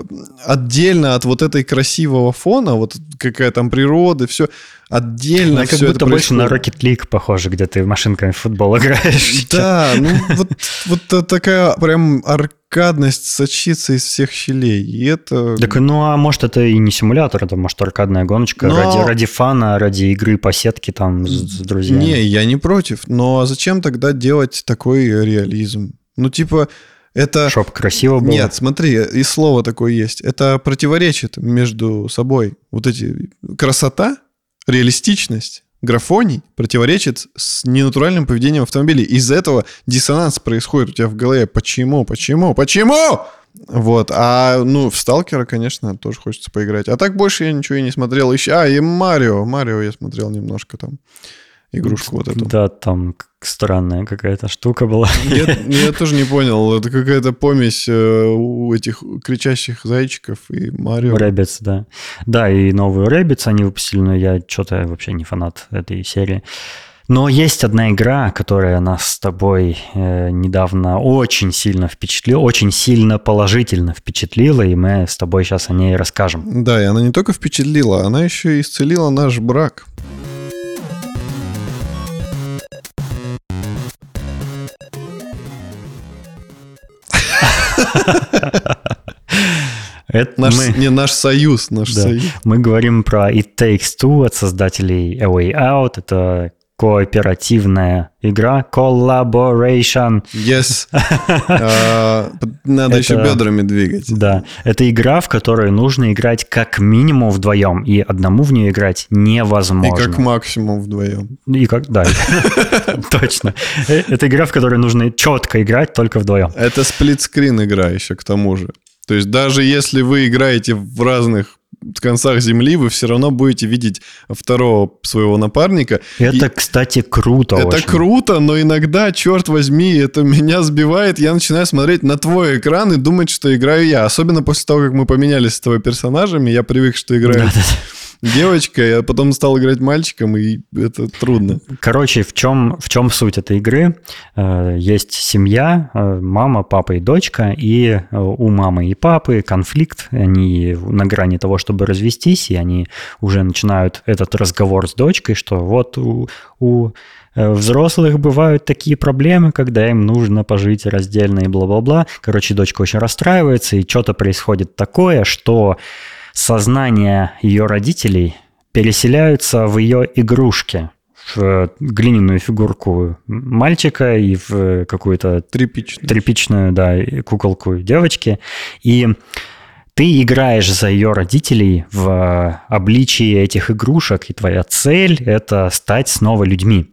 отдельно от вот этой красивого фона, вот какая там природа, все отдельно. как будто больше на Rocket League похоже, где ты машинками в футбол играешь. Да, ну вот, вот такая прям аркадность сочится из всех щелей. И это... Так, ну а может это и не симулятор, это может аркадная гоночка но... ради, ради фана, ради игры по сетке там с, с друзьями. Не, я не против. Но зачем тогда делать такой реализм? Ну типа это... Чтоб красиво было. Нет, смотри, и слово такое есть. Это противоречит между собой. Вот эти... Красота, реалистичность, графоний противоречит с ненатуральным поведением автомобилей. Из-за этого диссонанс происходит у тебя в голове. Почему? Почему? Почему? Вот, а, ну, в Сталкера, конечно, тоже хочется поиграть. А так больше я ничего и не смотрел. Еще, а, и Марио. Марио я смотрел немножко там игрушку вот эту. Да, там странная какая-то штука была. Я, я тоже не понял. Это какая-то помесь э, у этих кричащих зайчиков и Марио. Rabbids, да. Да, и новую Rabbids они выпустили, но я что-то вообще не фанат этой серии. Но есть одна игра, которая нас с тобой э, недавно очень сильно впечатлила, очень сильно положительно впечатлила, и мы с тобой сейчас о ней расскажем. Да, и она не только впечатлила, она еще и исцелила наш брак. Это наш, мы, не наш союз, наш да, союз. Мы говорим про It Takes Two от создателей A Way Out. Это кооперативная игра Collaboration. Yes. А, Надо еще бедрами двигать. Да, это игра, в которой нужно играть как минимум вдвоем, и одному в нее играть И невозможно. как максимум вдвоем. И как, да, точно. Э, Это игра, в которой нужно четко играть только вдвоем. Это сплитскрин игра еще к тому же. То есть даже если вы играете в разных концах земли, вы все равно будете видеть второго своего напарника. Это, И кстати, круто это очень. круто, но иногда, черт возьми, это меня сбивает. Я начинаю смотреть на твой экран и думать, что играю я. Особенно после того, как мы поменялись с тобой персонажами, я привык, что играю Да-да-да. Девочкой, а потом стал играть мальчиком, и это трудно. Короче, в чем, в чем суть этой игры? Э, Есть семья, э, мама, папа и дочка, и э, у мамы и папы конфликт, они на грани того, чтобы развестись, и они уже начинают этот разговор с дочкой, что вот у, у взрослых бывают такие проблемы, когда им нужно пожить раздельно и бла-бла-бла. Короче, дочка очень расстраивается, и что-то происходит такое, что сознание ее родителей переселяются в ее игрушки, в э, глиняную фигурку мальчика и в какую-то Тряпично. тряпичную, да, куколку девочки. И ты играешь за ее родителей в э, обличии этих игрушек, и твоя цель — это стать снова людьми.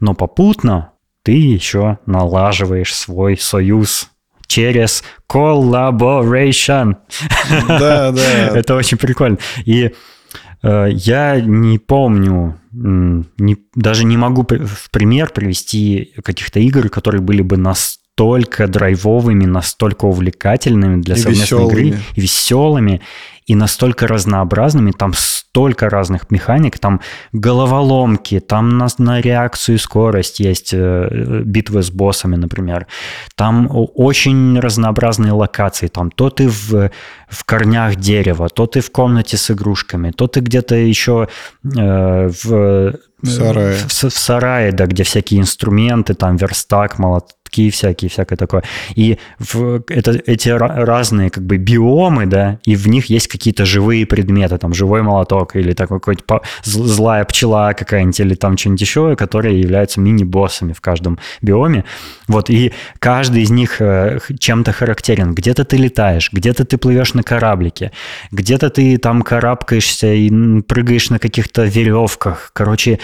Но попутно ты еще налаживаешь свой союз через collaboration. Да, да. Это очень прикольно. И э, я не помню, не- даже не могу в пример привести каких-то игр, которые были бы настолько драйвовыми, настолько увлекательными для И совместной игры, веселыми. и веселыми, и настолько разнообразными. Там столько разных механик, там головоломки, там на, на реакцию и скорость есть э, битвы с боссами, например. Там очень разнообразные локации. Там то ты в, в корнях дерева, то ты в комнате с игрушками, то ты где-то еще э, в, В сарае. в, в сарае, да, где всякие инструменты, там верстак, молотки всякие, всякое такое. И в, это, эти ра- разные как бы биомы, да, и в них есть какие-то живые предметы, там живой молоток или такой какой-то злая пчела какая-нибудь или там что-нибудь еще, которые являются мини-боссами в каждом биоме. Вот, и каждый из них э, чем-то характерен. Где-то ты летаешь, где-то ты плывешь на кораблике, где-то ты там карабкаешься и прыгаешь на каких-то веревках. Короче,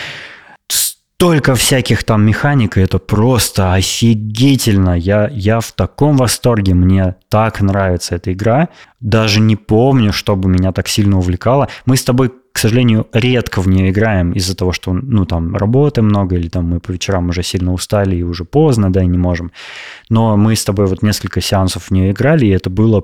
столько всяких там механик, и это просто офигительно. Я, я в таком восторге, мне так нравится эта игра. Даже не помню, чтобы меня так сильно увлекало. Мы с тобой, к сожалению, редко в нее играем из-за того, что, ну, там, работы много, или там мы по вечерам уже сильно устали и уже поздно, да, и не можем. Но мы с тобой вот несколько сеансов в нее играли, и это было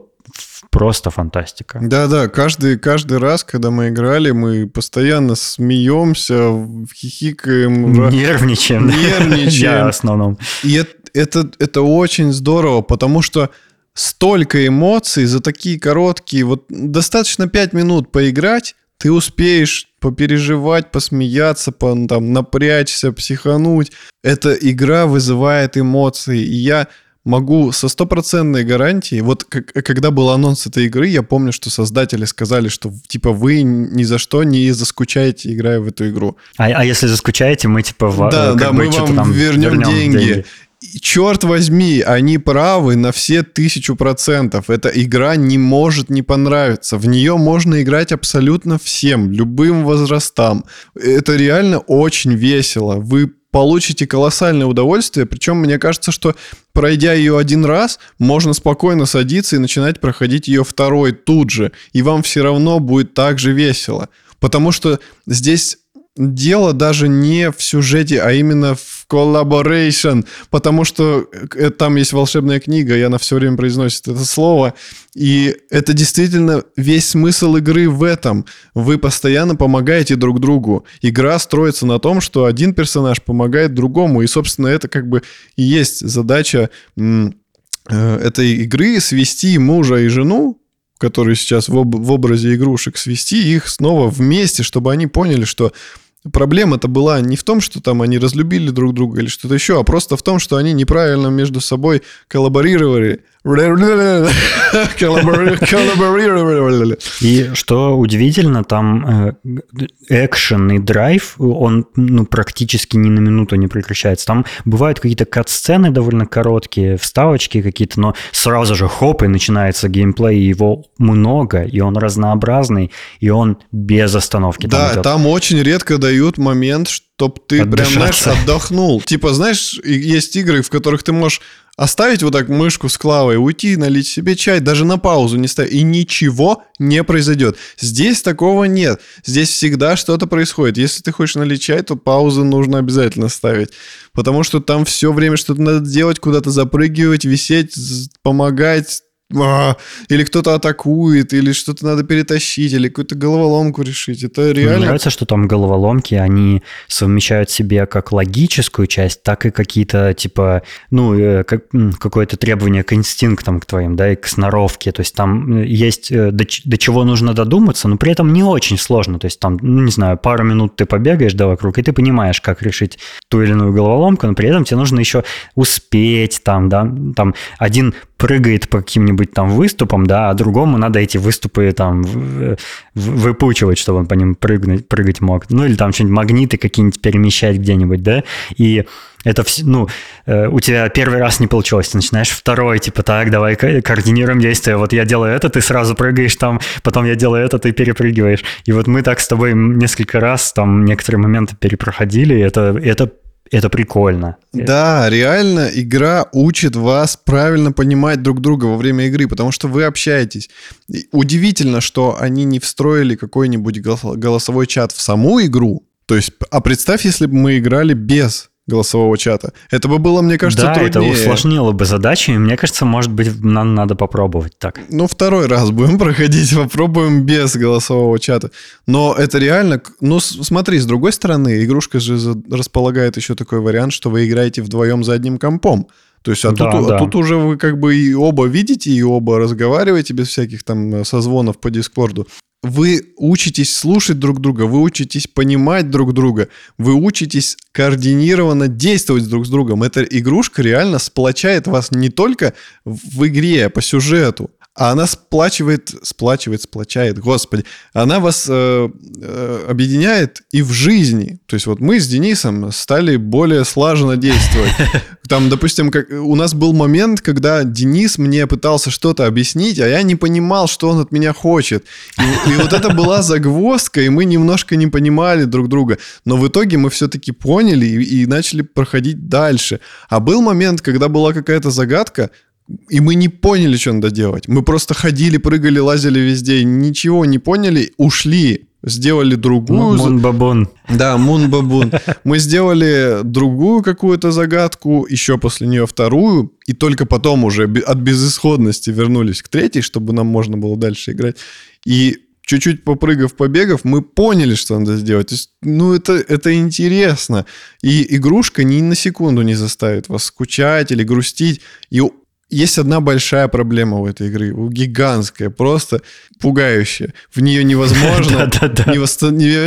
просто фантастика. Да-да, каждый, каждый раз, когда мы играли, мы постоянно смеемся, хихикаем. Нервничаем. Нервничаем. Я в основном. И это, это, это очень здорово, потому что столько эмоций за такие короткие, вот достаточно 5 минут поиграть, ты успеешь попереживать, посмеяться, по, там, напрячься, психануть. Эта игра вызывает эмоции, и я могу со стопроцентной гарантией, вот как- когда был анонс этой игры, я помню, что создатели сказали, что типа вы ни за что не заскучаете, играя в эту игру. А, а если заскучаете, мы типа Да, как да, мы вам там вернем, деньги. И, черт возьми, они правы на все тысячу процентов. Эта игра не может не понравиться. В нее можно играть абсолютно всем, любым возрастам. Это реально очень весело. Вы получите колоссальное удовольствие. Причем мне кажется, что пройдя ее один раз, можно спокойно садиться и начинать проходить ее второй тут же. И вам все равно будет так же весело. Потому что здесь дело даже не в сюжете, а именно в collaboration, потому что э, там есть волшебная книга, и она все время произносит это слово, и это действительно весь смысл игры в этом. Вы постоянно помогаете друг другу. Игра строится на том, что один персонаж помогает другому, и, собственно, это как бы и есть задача э, этой игры свести мужа и жену, которые сейчас в, об- в образе игрушек, свести их снова вместе, чтобы они поняли, что проблема-то была не в том, что там они разлюбили друг друга или что-то еще, а просто в том, что они неправильно между собой коллаборировали, И что удивительно, там э, экшен и драйв, он ну, практически ни на минуту не прекращается. Там бывают какие-то кат-сцены довольно короткие, вставочки какие-то, но сразу же хоп, и начинается геймплей, и его много, и он разнообразный, и он без остановки. Да, идет. там очень редко дают момент, чтоб ты прям, знаешь, отдохнул. Типа, знаешь, есть игры, в которых ты можешь оставить вот так мышку с клавой, уйти, налить себе чай, даже на паузу не ставить, и ничего не произойдет. Здесь такого нет. Здесь всегда что-то происходит. Если ты хочешь налить чай, то паузу нужно обязательно ставить. Потому что там все время что-то надо делать, куда-то запрыгивать, висеть, помогать, а, или кто-то атакует, или что-то надо перетащить, или какую-то головоломку решить. Это Мне реально... нравится, что там головоломки, они совмещают в себе как логическую часть, так и какие-то, типа, ну, э, как, какое-то требование к инстинктам к твоим, да, и к сноровке. То есть там э, есть э, до, до чего нужно додуматься, но при этом не очень сложно. То есть там, ну, не знаю, пару минут ты побегаешь, да, вокруг, и ты понимаешь, как решить ту или иную головоломку, но при этом тебе нужно еще успеть там, да, там один прыгает по каким-нибудь там выступам, да, а другому надо эти выступы там выпучивать, чтобы он по ним прыгнуть, прыгать мог. Ну, или там что-нибудь магниты какие-нибудь перемещать где-нибудь, да, и это все, ну, э, у тебя первый раз не получилось, ты начинаешь второй, типа, так, давай ко- координируем действия, вот я делаю это, ты сразу прыгаешь там, потом я делаю это, ты перепрыгиваешь. И вот мы так с тобой несколько раз там некоторые моменты перепроходили, и это, это, это прикольно. Да, реально игра учит вас правильно понимать друг друга во время игры, потому что вы общаетесь. И удивительно, что они не встроили какой-нибудь голос- голосовой чат в саму игру. То есть, а представь, если бы мы играли без голосового чата. Это бы было, мне кажется, да, это труднее. усложнило бы задачу, и мне кажется, может быть, нам надо попробовать так. Ну, второй раз будем проходить, попробуем без голосового чата. Но это реально... Ну, смотри, с другой стороны, игрушка же располагает еще такой вариант, что вы играете вдвоем за одним компом. То есть, а, Да, тут, а да. тут уже вы как бы и оба видите, и оба разговариваете без всяких там э, созвонов по Дискорду. Вы учитесь слушать друг друга, вы учитесь понимать друг друга, вы учитесь координированно действовать друг с другом. Эта игрушка реально сплочает вас не только в игре по сюжету, а она сплачивает, сплачивает, сплочает, господи, она вас э, э, объединяет и в жизни. То есть вот мы с Денисом стали более слаженно действовать. Там, допустим, как, у нас был момент, когда Денис мне пытался что-то объяснить, а я не понимал, что он от меня хочет. И, и вот это была загвоздка, и мы немножко не понимали друг друга. Но в итоге мы все-таки поняли и, и начали проходить дальше. А был момент, когда была какая-то загадка, и мы не поняли, что надо делать. Мы просто ходили, прыгали, лазили везде, ничего не поняли, ушли, сделали другую... Мун-бабун. да, Мун Бабун. Мы сделали другую какую-то загадку, еще после нее вторую, и только потом уже от безысходности вернулись к третьей, чтобы нам можно было дальше играть. И чуть-чуть попрыгав, побегав, мы поняли, что надо сделать. То есть, ну, это, это интересно. И игрушка ни на секунду не заставит вас скучать или грустить. И есть одна большая проблема у этой игры, гигантская, просто пугающая. В нее невозможно,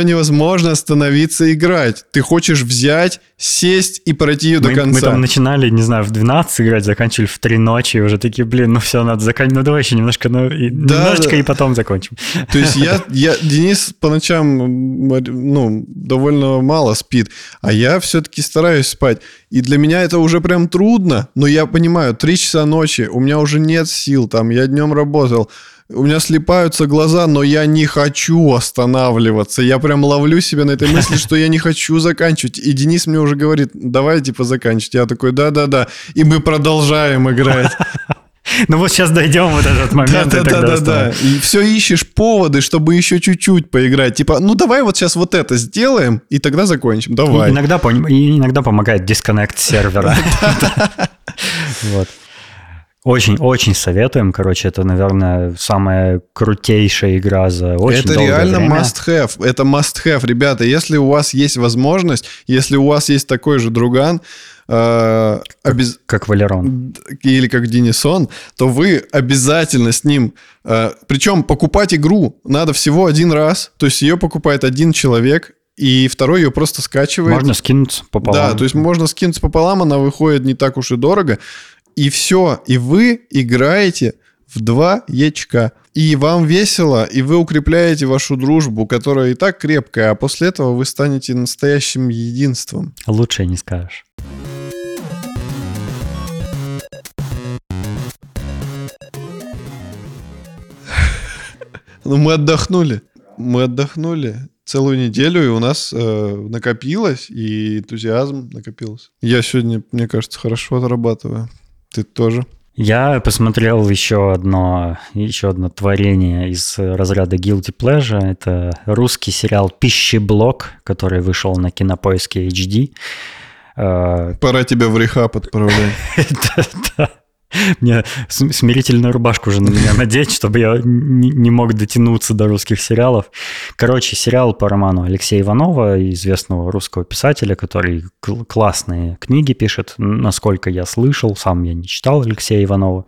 невозможно остановиться играть. Ты хочешь взять, сесть и пройти ее до Мы, мы конца. там начинали, не знаю, в 12 играть, заканчивали в 3 ночи, и уже такие, блин, ну все, надо заканчивать, ну давай еще немножко, ну, немножечко и потом закончим. То есть я, я, Денис по ночам, ну, довольно мало спит, а я все-таки стараюсь спать. И для меня это уже прям трудно, но я понимаю, три часа ночи, у меня уже нет сил, там, я днем работал, у меня слепаются глаза, но я не хочу останавливаться. Я прям ловлю себя на этой мысли, что я не хочу заканчивать. И Денис мне уже говорит, давай, типа, заканчивать. Я такой, да-да-да. И мы продолжаем играть. Ну вот сейчас дойдем вот этот момент, и Да, да, да, да, да. И все ищешь поводы, чтобы еще чуть-чуть поиграть. Типа, ну давай вот сейчас вот это сделаем, и тогда закончим. И Давай. Иногда, и иногда помогает дисконнект сервера. Вот. Очень-очень советуем. Короче, это, наверное, самая крутейшая игра за очень это реально время. must-have. Это must-have, ребята. Если у вас есть возможность, если у вас есть такой же друган, э, обез- Как Валерон. или как Денисон, то вы обязательно с ним... э, причем покупать игру надо всего один раз. То есть ее покупает один человек, и второй ее просто скачивает. Можно скинуться пополам. Да, то есть можно скинуть пополам, она выходит не так уж и дорого. И все. И вы играете в два ячка. И вам весело, и вы укрепляете вашу дружбу, которая и так крепкая, а после этого вы станете настоящим единством. Лучше не скажешь. Ну, мы отдохнули. Мы отдохнули целую неделю, и у нас э, накопилось, и энтузиазм накопился. Я сегодня, мне кажется, хорошо отрабатываю. Ты тоже. Я посмотрел еще одно, еще одно творение из разряда Guilty Pleasure. Это русский сериал «Пищеблок», который вышел на кинопоиске HD. Э, Пора тебя в рехаб отправлять. Мне смирительную рубашку уже на меня надеть, чтобы я не мог дотянуться до русских сериалов. Короче, сериал по роману Алексея Иванова, известного русского писателя, который классные книги пишет, насколько я слышал, сам я не читал Алексея Иванова.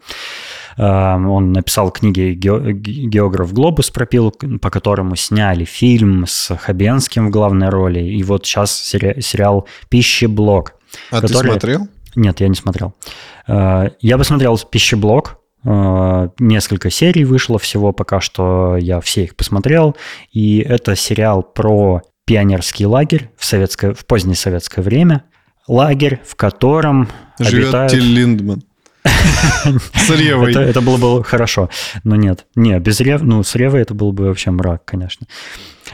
Эм, он написал книги «Географ Глобус» пропил, по которому сняли фильм с Хабенским в главной роли. И вот сейчас сериал «Пищеблок». А который... ты смотрел? Нет, я не смотрел. Э, я посмотрел «Пищеблок», э, Несколько серий вышло всего пока что, я все их посмотрел. И это сериал про пионерский лагерь в, советское, в позднее советское время. Лагерь, в котором Живет обитают... Тиль Линдман. С Ревой. Это, это было бы хорошо. Но нет. Не, без Рев... Ну, с Ревой это был бы вообще мрак, конечно.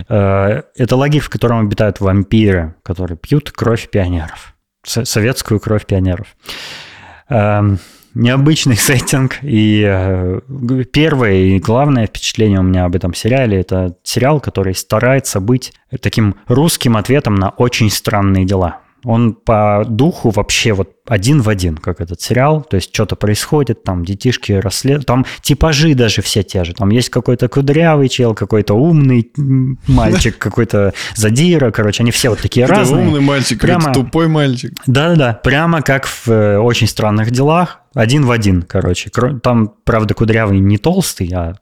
Э, это лагерь, в котором обитают вампиры, которые пьют кровь пионеров советскую кровь пионеров. Эм, необычный сеттинг. И э, первое и главное впечатление у меня об этом сериале – это сериал, который старается быть таким русским ответом на очень странные дела. Он по духу вообще вот один в один, как этот сериал. То есть что-то происходит, там детишки расследуют. Там типажи даже все те же. Там есть какой-то кудрявый чел, какой-то умный мальчик, какой-то задира. Короче, они все вот такие разные. умный мальчик, прямо тупой мальчик. Да-да-да, прямо как в э, «Очень странных делах». Один в один, короче. Там, правда, кудрявый не толстый, а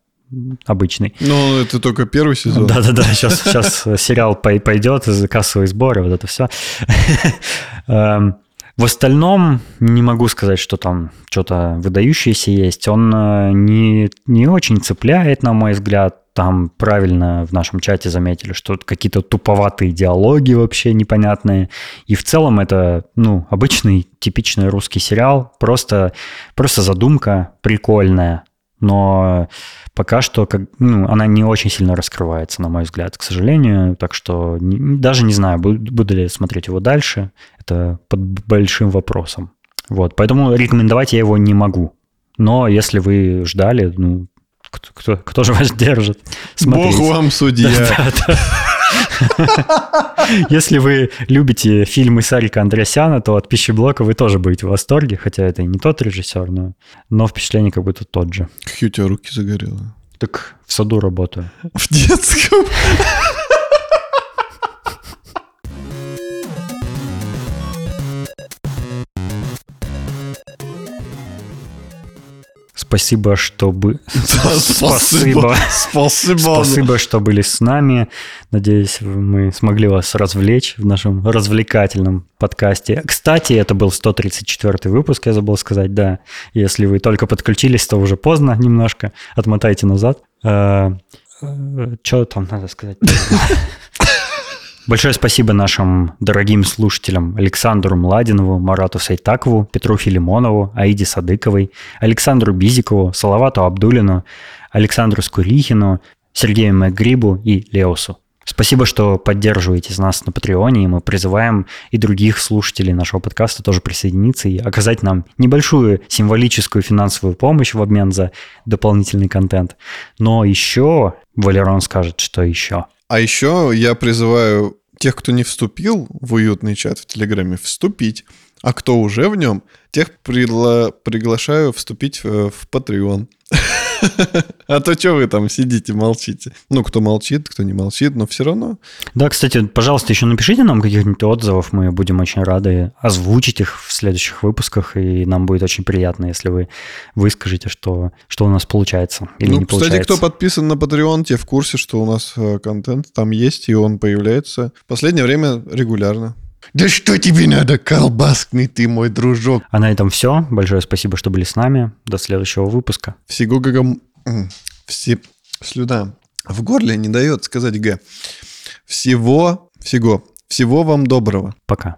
обычный. Ну, это только первый сезон. Да-да-да, сейчас, сейчас сериал пойдет, кассовые сборы, вот это все. Эм, в остальном не могу сказать, что там что-то выдающееся есть. Он э, не, не очень цепляет, на мой взгляд. Там правильно в нашем чате заметили, что какие-то туповатые диалоги вообще непонятные. И в целом это, ну, обычный, типичный русский сериал. Просто, просто задумка прикольная. Но пока что как, ну, она не очень сильно раскрывается, на мой взгляд, к сожалению. Так что не, даже не знаю, буду, буду ли смотреть его дальше. Это под большим вопросом. Вот, поэтому рекомендовать я его не могу. Но если вы ждали, ну, кто, кто, кто же вас держит? Смотрите. Бог вам судья. Да, да, да. Если вы любите фильмы Сарика Андреасяна, то от пищеблока вы тоже будете в восторге, хотя это и не тот режиссер, но, но впечатление как будто тот же. Какие у тебя руки загорелые? Так в саду работаю. В детском? Спасибо, что бы... Спасибо. Спасибо. Спасибо, что были с нами. Надеюсь, мы смогли вас развлечь в нашем развлекательном подкасте. Кстати, это был 134 выпуск, я забыл сказать, да. Если вы только подключились, то уже поздно немножко. Отмотайте назад. Э, э, Что там надо сказать? Большое спасибо нашим дорогим слушателям Александру Младинову, Марату Сайтакову, Петру Филимонову, Аиде Садыковой, Александру Бизикову, Салавату Абдулину, Александру Скурихину, Сергею Мэгрибу и Леосу. Спасибо, что поддерживаете нас на Патреоне, и мы призываем и других слушателей нашего подкаста тоже присоединиться и оказать нам небольшую символическую финансовую помощь в обмен за дополнительный контент. Но еще Валерон скажет, что еще. А еще я призываю тех, кто не вступил в уютный чат в Телеграме, вступить. А кто уже в нем, тех пригла- приглашаю вступить в, в Patreon. А то что вы там сидите, молчите? Ну, кто молчит, кто не молчит, но все равно. Да, кстати, пожалуйста, еще напишите нам каких-нибудь отзывов, мы будем очень рады озвучить их в следующих выпусках, и нам будет очень приятно, если вы выскажете, что, что у нас получается или ну, не кстати, получается. кто подписан на Patreon, те в курсе, что у нас э, контент там есть, и он появляется в последнее время регулярно. Да что тебе надо, колбаскный ты, мой дружок? А на этом все. Большое спасибо, что были с нами. До следующего выпуска. Всего гагам... Все... Слюда в горле не дает сказать Г. Всего... Всего... Всего вам доброго. Пока.